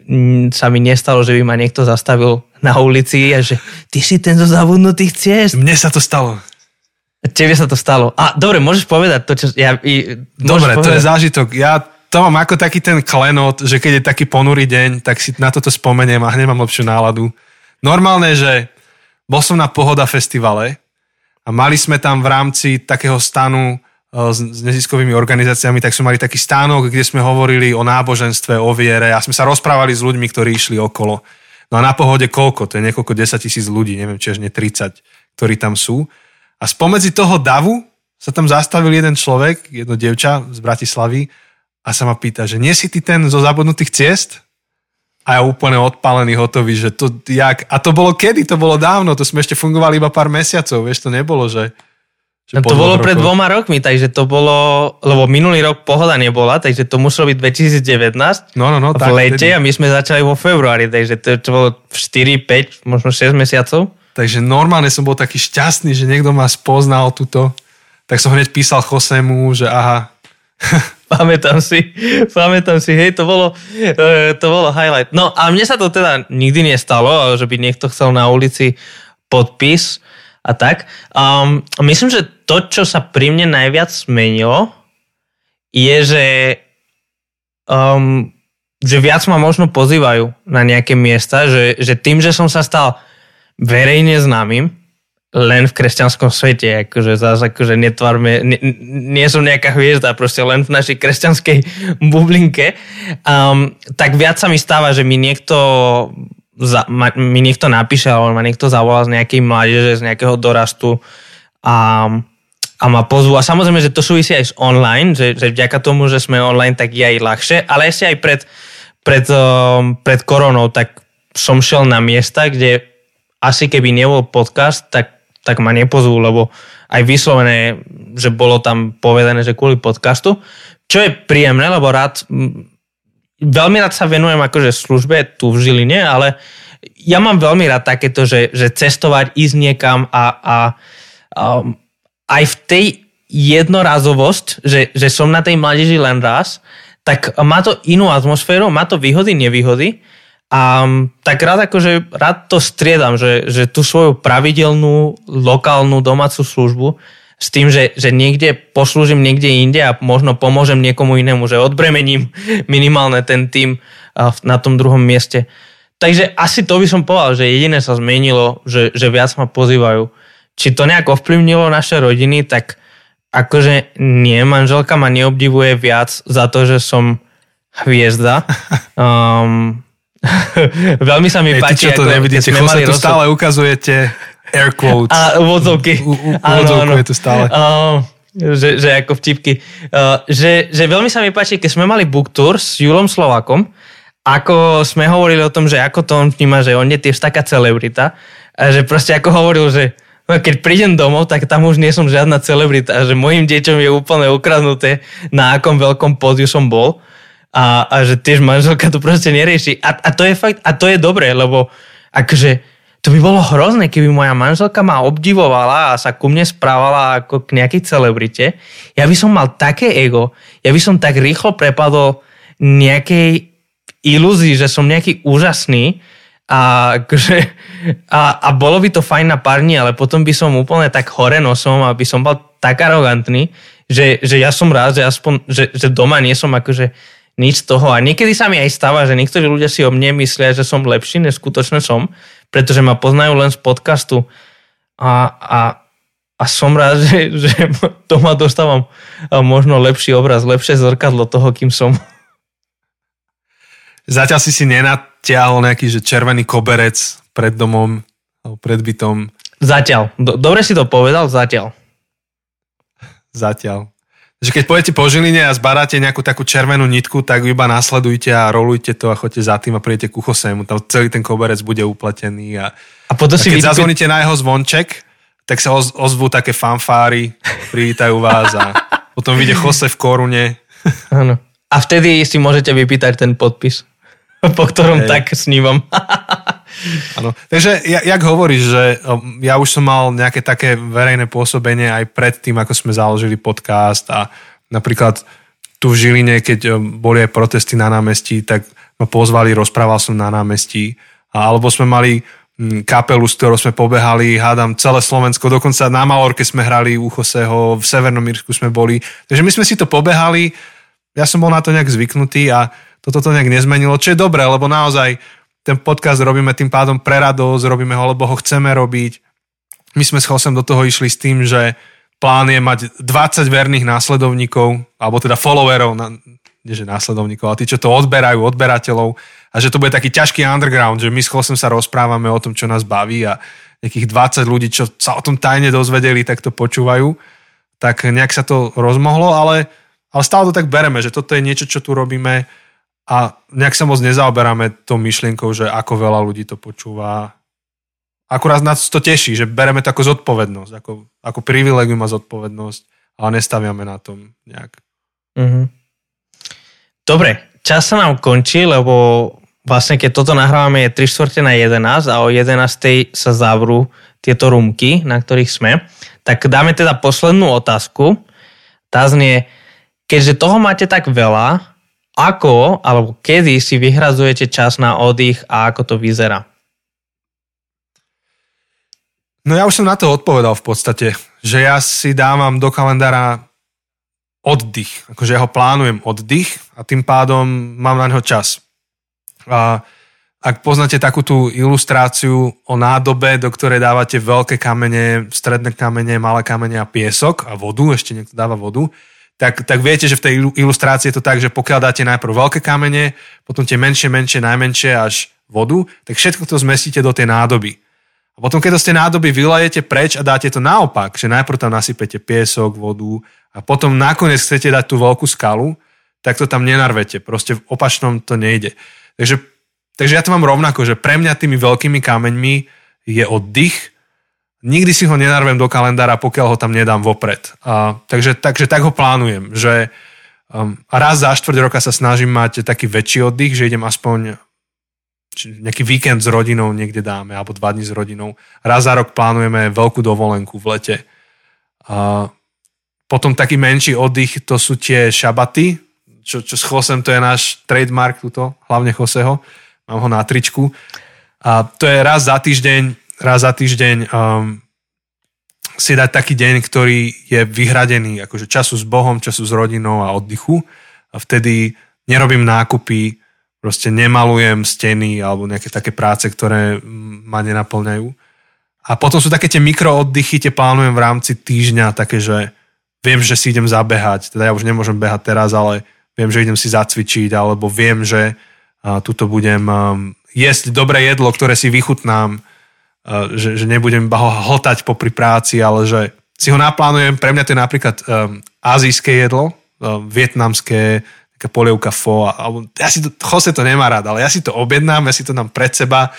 sa mi nestalo, že by ma niekto zastavil na ulici a že ty si ten zo zabudnutých ciest. Mne sa to stalo. Tebe sa to stalo. A dobre, môžeš povedať to, čo... Ja, i, dobre, povedať. to je zážitok. Ja to mám ako taký ten klenot, že keď je taký ponurý deň, tak si na toto spomeniem a hneď mám lepšiu náladu. Normálne, že bol som na Pohoda festivale a mali sme tam v rámci takého stanu s, s neziskovými organizáciami, tak sme mali taký stánok, kde sme hovorili o náboženstve, o viere a sme sa rozprávali s ľuďmi, ktorí išli okolo. No a na pohode koľko? To je niekoľko desať tisíc ľudí, neviem, či až nie 30, ktorí tam sú. A spomedzi toho davu sa tam zastavil jeden človek, jedno dievča z Bratislavy a sa ma pýta, že nie si ty ten zo zabudnutých ciest? A ja úplne odpálený, hotový, že to jak... A to bolo kedy? To bolo dávno, to sme ešte fungovali iba pár mesiacov, vieš, to nebolo, že že no to bolo pred dvoma rokmi, takže to bolo, lebo minulý rok pohoda nebola, takže to muselo byť 2019 no, no, no, v tak, lete tedy. a my sme začali vo februári, takže to, to bolo 4, 5, možno 6 mesiacov. Takže normálne som bol taký šťastný, že niekto ma spoznal tuto. Tak som hneď písal Chosemu, že aha. pamätám si, pamätám si, hej, to bolo, e, to bolo highlight. No a mne sa to teda nikdy nestalo, že by niekto chcel na ulici podpis a tak. Um, myslím, že to, čo sa pri mne najviac zmenilo, je, že, um, že viac ma možno pozývajú na nejaké miesta, že, že tým, že som sa stal verejne známym, len v kresťanskom svete, akože zase akože netvarme, nie, nie som nejaká hviezda, proste len v našej kresťanskej bublinke, um, tak viac sa mi stáva, že mi niekto za, ma, mi niekto napíše alebo ma niekto zavolá z nejakej mládeže, z nejakého dorastu a, a ma pozvú. A samozrejme, že to súvisí aj s online, že, že vďaka tomu, že sme online, tak je aj ľahšie, ale ešte aj pred, pred, um, pred koronou, tak som šiel na miesta, kde asi keby nebol podcast, tak, tak ma nepozvú, lebo aj vyslovené, že bolo tam povedané, že kvôli podcastu, čo je príjemné, lebo rád, veľmi rád sa venujem akože službe tu v Žiline, ale ja mám veľmi rád takéto, že, že cestovať, ísť niekam a, a, a aj v tej jednorazovosť, že, že som na tej mládeži len raz, tak má to inú atmosféru, má to výhody, nevýhody. A tak rád akože, rád to striedam, že, že tú svoju pravidelnú lokálnu domácu službu s tým, že, že niekde poslúžim niekde inde a možno pomôžem niekomu inému, že odbremením minimálne ten tým na tom druhom mieste. Takže asi to by som povedal, že jediné sa zmenilo, že, že viac ma pozývajú či to nejak ovplyvnilo naše rodiny, tak akože nie, manželka ma neobdivuje viac za to, že som hviezda. Um, veľmi sa mi Ej, páči, ty, čo to ako, nevidíte, mali tu stále ukazujete air quotes. A. U, u, u, je tu stále. Uh, že, že ako vtipky. Uh, že, že veľmi sa mi páči, keď sme mali book tour s Julom Slovakom, ako sme hovorili o tom, že ako to on vníma, že on je tiež taká celebrita, a že proste ako hovoril, že No keď prídem domov, tak tam už nie som žiadna celebrita, že mojim deťom je úplne ukradnuté, na akom veľkom pódiu som bol a, a že tiež manželka to proste nerieši. A, a to je fakt, a to je dobré, lebo akože to by bolo hrozné, keby moja manželka ma obdivovala a sa ku mne správala ako k nejakej celebrite. Ja by som mal také ego, ja by som tak rýchlo prepadol nejakej ilúzii, že som nejaký úžasný, a, akože, a, a bolo by to fajn na pár dní, ale potom by som úplne tak hore nosom a by som bol tak arogantný, že, že ja som rád, že aspoň, že, že doma nie som akože nič z toho. A niekedy sa mi aj stáva, že niektorí ľudia si o mne myslia, že som lepší, než skutočne som, pretože ma poznajú len z podcastu. A, a, a som rád, že, že doma dostávam možno lepší obraz, lepšie zrkadlo toho, kým som. Zatiaľ si si nenatiahol nejaký že červený koberec pred domom alebo pred bytom. Zatiaľ. Dobre si to povedal, zatiaľ. Zatiaľ. Že keď pôjdete po Žiline a zbaráte nejakú takú červenú nitku, tak iba následujte a rolujte to a chodte za tým a prídete ku Chosému. Tam celý ten koberec bude upletený. A, a, potom si a keď vytipy... zazvoníte na jeho zvonček, tak sa ozvú také fanfáry, privítajú vás a potom vyjde Jose v korune. Áno. A vtedy si môžete vypýtať ten podpis. Po ktorom Hej. tak snívam. Áno. Takže ja, jak hovoríš, že ja už som mal nejaké také verejné pôsobenie aj pred tým, ako sme založili podcast a napríklad tu v Žiline, keď boli aj protesty na námestí, tak ma pozvali, rozprával som na námestí. Alebo sme mali kapelu, s ktorou sme pobehali, hádam celé Slovensko, dokonca na Malorke sme hrali u Choseho, v Severnom Írsku sme boli. Takže my sme si to pobehali, ja som bol na to nejak zvyknutý a toto to nejak nezmenilo, čo je dobré, lebo naozaj ten podcast robíme tým pádom pre radosť, robíme ho, lebo ho chceme robiť. My sme s Chosem do toho išli s tým, že plán je mať 20 verných následovníkov, alebo teda followerov, na, nie že následovníkov, ale tí, čo to odberajú, odberateľov a že to bude taký ťažký underground, že my s Chosem sa rozprávame o tom, čo nás baví a nejakých 20 ľudí, čo sa o tom tajne dozvedeli, tak to počúvajú. Tak nejak sa to rozmohlo, ale, ale stále to tak bereme, že toto je niečo, čo tu robíme a nejak sa moc nezaoberáme tou myšlienkou, že ako veľa ľudí to počúva. Akurát nás to teší, že bereme to ako zodpovednosť, ako, ako privilegium a zodpovednosť, ale nestaviame na tom nejak. Mm-hmm. Dobre, čas sa nám končí, lebo vlastne keď toto nahrávame je 3 čtvrte na 11 a o 11 sa zavrú tieto rumky, na ktorých sme. Tak dáme teda poslednú otázku. Tá znie, keďže toho máte tak veľa, ako alebo kedy si vyhrazujete čas na oddych a ako to vyzerá? No ja už som na to odpovedal v podstate, že ja si dávam do kalendára oddych, akože ja ho plánujem oddych a tým pádom mám na neho čas. A ak poznáte takú tú ilustráciu o nádobe, do ktorej dávate veľké kamene, stredné kamene, malé kamene a piesok a vodu, ešte niekto dáva vodu, tak, tak viete, že v tej ilustrácii je to tak, že pokiaľ dáte najprv veľké kamene, potom tie menšie, menšie, najmenšie až vodu, tak všetko to zmestíte do tej nádoby. A potom, keď to ste nádoby vylejete preč a dáte to naopak, že najprv tam nasypete piesok, vodu a potom nakoniec chcete dať tú veľkú skalu, tak to tam nenarvete. Proste v opačnom to nejde. Takže, takže ja to mám rovnako, že pre mňa tými veľkými kameňmi je oddych. Nikdy si ho nenarvem do kalendára, pokiaľ ho tam nedám vopred. A, takže, takže tak ho plánujem, že um, raz za štvrť roka sa snažím mať taký väčší oddych, že idem aspoň nejaký víkend s rodinou niekde dáme, alebo dva dní s rodinou. Raz za rok plánujeme veľkú dovolenku v lete. A potom taký menší oddych, to sú tie šabaty, čo, čo s Chosem, to je náš trademark tuto, hlavne Choseho. Mám ho na tričku. A to je raz za týždeň, raz za týždeň um, si dať taký deň, ktorý je vyhradený akože času s Bohom, času s rodinou a oddychu. A vtedy nerobím nákupy, proste nemalujem steny alebo nejaké také práce, ktoré ma nenaplňajú. A potom sú také tie mikrooddychy, tie plánujem v rámci týždňa, také, že viem, že si idem zabehať, teda ja už nemôžem behať teraz, ale viem, že idem si zacvičiť, alebo viem, že uh, tuto budem um, jesť dobré jedlo, ktoré si vychutnám, že, že nebudem iba ho hltať popri práci, ale že si ho naplánujem. Pre mňa to je napríklad um, azijské jedlo, uh, vietnamské, taká polievka fo, alebo ja si to, Jose to nemá rád, ale ja si to objednám, ja si to dám pred seba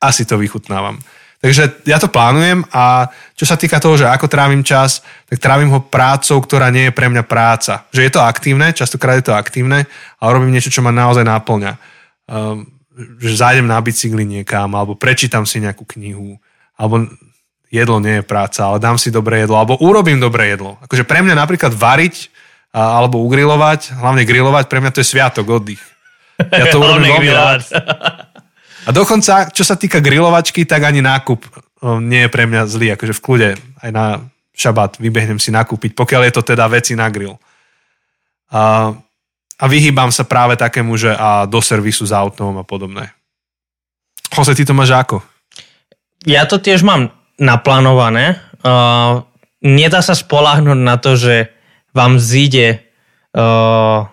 a si to vychutnávam. Takže ja to plánujem a čo sa týka toho, že ako trávim čas, tak trávim ho prácou, ktorá nie je pre mňa práca. Že je to aktívne, častokrát je to aktívne, ale robím niečo, čo ma naozaj náplňa. Um, že zájdem na bicykli niekam, alebo prečítam si nejakú knihu, alebo jedlo nie je práca, ale dám si dobré jedlo, alebo urobím dobré jedlo. Akože pre mňa napríklad variť alebo ugrilovať, hlavne grilovať, pre mňa to je sviatok, oddych. Ja to urobím veľmi rád. A dokonca, čo sa týka grilovačky, tak ani nákup nie je pre mňa zlý, akože v kľude aj na šabát vybehnem si nakúpiť, pokiaľ je to teda veci na grill. A, a vyhýbam sa práve takému, že a do servisu s autom a podobné. Jose, ty to máš ako? Ja to tiež mám naplánované. Uh, nedá sa spolahnuť na to, že vám zíde uh,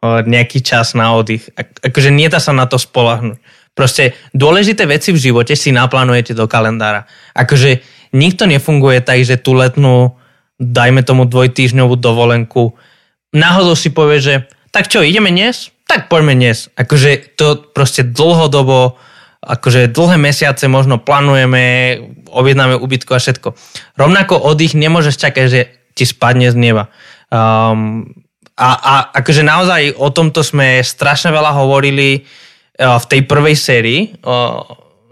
nejaký čas na oddych. Akože nedá sa na to spolahnuť. Proste dôležité veci v živote si naplánujete do kalendára. Akože nikto nefunguje tak, že tú letnú, dajme tomu dvojtýždňovú dovolenku, náhodou si povie, že tak čo, ideme dnes? Tak poďme dnes. Akože to proste dlhodobo, akože dlhé mesiace možno plánujeme, objednáme ubytko a všetko. Rovnako oddych nemôžeš čakať, že ti spadne z neba. Um, a, a akože naozaj o tomto sme strašne veľa hovorili uh, v tej prvej sérii uh,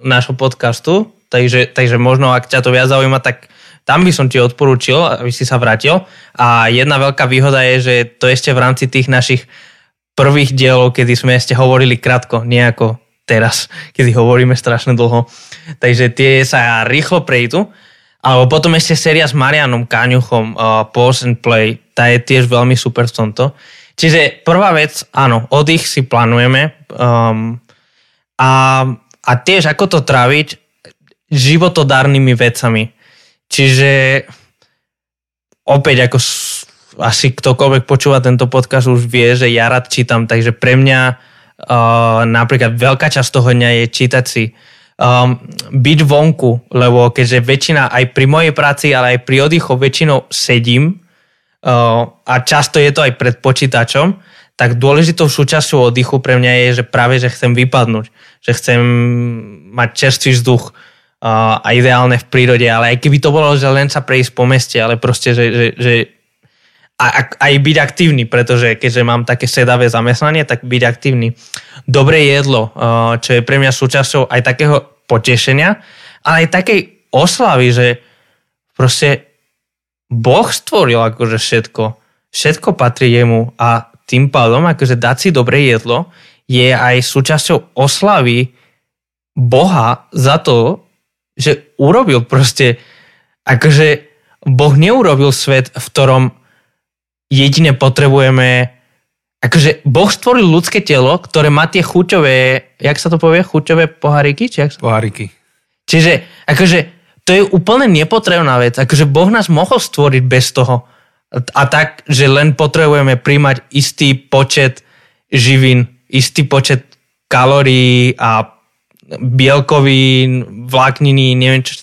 nášho podcastu, takže, takže možno ak ťa to viac zaujíma, tak tam by som ti odporúčil, aby si sa vrátil. A jedna veľká výhoda je, že to ešte v rámci tých našich prvých dielov, kedy sme ešte hovorili krátko, nejako teraz, kedy hovoríme strašne dlho. Takže tie sa rýchlo prejdú. Alebo potom ešte séria s Marianom Káňuchom, uh, Pause and Play, tá je tiež veľmi super v tomto. Čiže prvá vec, áno, oddych si plánujeme um, a, a tiež ako to tráviť životodárnymi vecami. Čiže opäť ako asi ktokoľvek počúva tento podcast už vie, že ja rád čítam, takže pre mňa uh, napríklad veľká časť toho dňa je čítať si um, byť vonku, lebo keďže väčšina aj pri mojej práci, ale aj pri oddychu väčšinou sedím uh, a často je to aj pred počítačom, tak dôležitou súčasťou oddychu pre mňa je, že práve, že chcem vypadnúť, že chcem mať čerstvý vzduch a ideálne v prírode, ale aj keby to bolo, že len sa prejsť po meste, ale proste, že, že, že aj byť aktívny, pretože keďže mám také sedavé zamestnanie, tak byť aktívny. Dobré jedlo, čo je pre mňa súčasťou aj takého potešenia, ale aj takej oslavy, že proste Boh stvoril akože všetko. Všetko patrí jemu a tým pádom akože dať si dobré jedlo je aj súčasťou oslavy Boha za to, že urobil proste akože Boh neurobil svet, v ktorom jedine potrebujeme akože Boh stvoril ľudské telo, ktoré má tie chuťové, jak sa to povie, chuťové poháriky? Či jak sa... Poháriky. Čiže akože to je úplne nepotrebná vec. Akože Boh nás mohol stvoriť bez toho. A tak, že len potrebujeme príjmať istý počet živín, istý počet kalórií a bielkovín, vlákniny, neviem čo.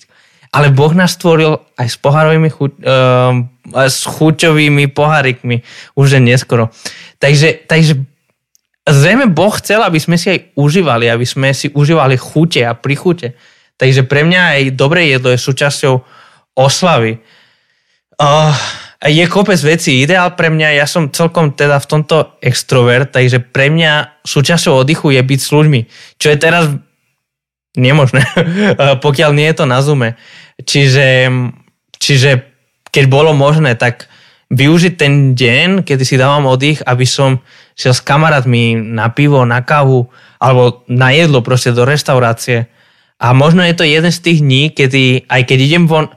Ale Boh nás stvoril aj s pohárovými chuť, uh, s chuťovými pohárikmi, už je neskoro. Takže, takže zrejme Boh chcel, aby sme si aj užívali, aby sme si užívali chute a prichute. Takže pre mňa aj dobré jedlo je súčasťou oslavy. Uh, je kopec vecí. Ideál pre mňa, ja som celkom teda v tomto extrovert, takže pre mňa súčasťou oddychu je byť s ľuďmi. Čo je teraz nemožné, pokiaľ nie je to na Zoome. Čiže, čiže keď bolo možné, tak využiť ten deň, kedy si dávam oddych, aby som šiel s kamarátmi na pivo, na kávu alebo na jedlo proste do reštaurácie. A možno je to jeden z tých dní, kedy aj keď idem von,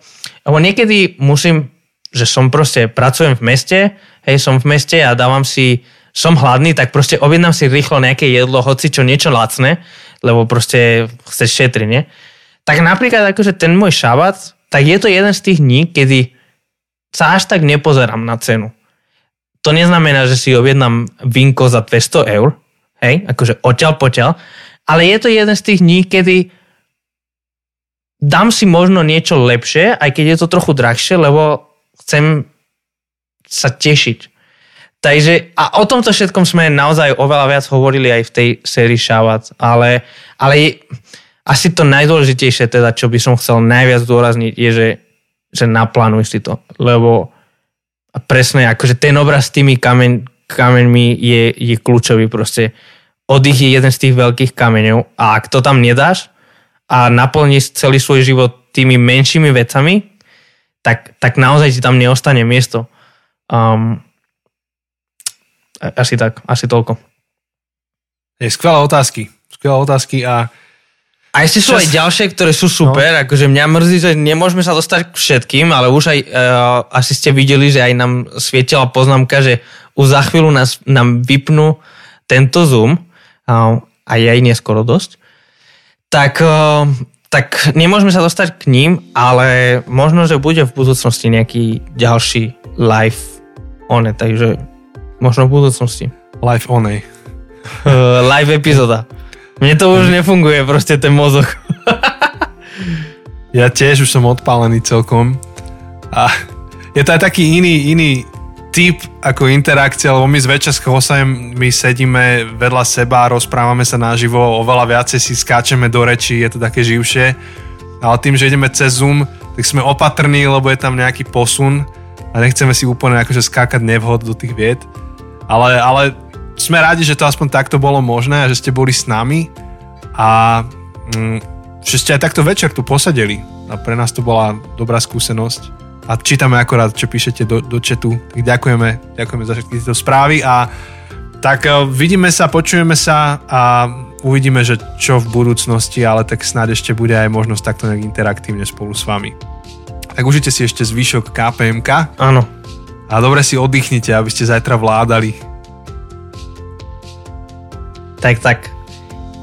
lebo niekedy musím, že som proste, pracujem v meste, hej, som v meste a dávam si, som hladný, tak proste objednám si rýchlo nejaké jedlo, hoci čo niečo lacné, lebo proste chceš šetriť, nie? Tak napríklad akože ten môj šabat, tak je to jeden z tých dní, kedy sa až tak nepozerám na cenu. To neznamená, že si objednám vinko za 200 eur, hej, akože odtiaľ potiaľ, ale je to jeden z tých dní, kedy dám si možno niečo lepšie, aj keď je to trochu drahšie, lebo chcem sa tešiť. Takže, a o tomto všetkom sme naozaj oveľa viac hovorili aj v tej sérii Šavat, ale, ale asi to najdôležitejšie teda, čo by som chcel najviac zdôrazniť, je, že že naplánuj si to, lebo presne akože ten obraz s tými kameň, kameňmi je, je kľúčový proste. Oddych je jeden z tých veľkých kameňov a ak to tam nedáš a naplníš celý svoj život tými menšími vecami, tak, tak naozaj ti tam neostane miesto. Um, asi tak, asi toľko. Je skvelé otázky. Skvelé otázky a a ešte sú Čas... aj ďalšie, ktoré sú super, no. akože mňa mrzí, že nemôžeme sa dostať k všetkým, ale už aj, uh, asi ste videli, že aj nám svietila poznámka, že už za chvíľu nás, nám vypnú tento Zoom, uh, a je aj neskoro dosť, tak, uh, tak nemôžeme sa dostať k ním, ale možno, že bude v budúcnosti nejaký ďalší live one, takže možno v budúcnosti. Live one. Uh, live epizóda. Mne to už nefunguje, proste ten mozog. ja tiež už som odpálený celkom. A je to aj taký iný, iný typ ako interakcia, lebo my zväčša s Chosajem my sedíme vedľa seba, rozprávame sa naživo, oveľa viacej si skáčeme do reči, je to také živšie. Ale tým, že ideme cez Zoom, tak sme opatrní, lebo je tam nejaký posun a nechceme si úplne akože skákať nevhod do tých vied. Ale, ale sme radi, že to aspoň takto bolo možné a že ste boli s nami a mm, že ste aj takto večer tu posadili a pre nás to bola dobrá skúsenosť a čítame akorát, čo píšete do, do chatu, tak ďakujeme, ďakujeme za všetky tieto správy a tak uh, vidíme sa, počujeme sa a uvidíme, že čo v budúcnosti, ale tak snáď ešte bude aj možnosť takto nejak interaktívne spolu s vami. Tak užite si ešte zvyšok KPMK. Áno. A dobre si oddychnite, aby ste zajtra vládali tak, tak.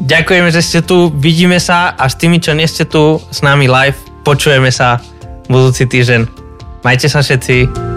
Ďakujeme, že ste tu, vidíme sa a s tými, čo nie ste tu s nami live, počujeme sa budúci týždeň. Majte sa všetci.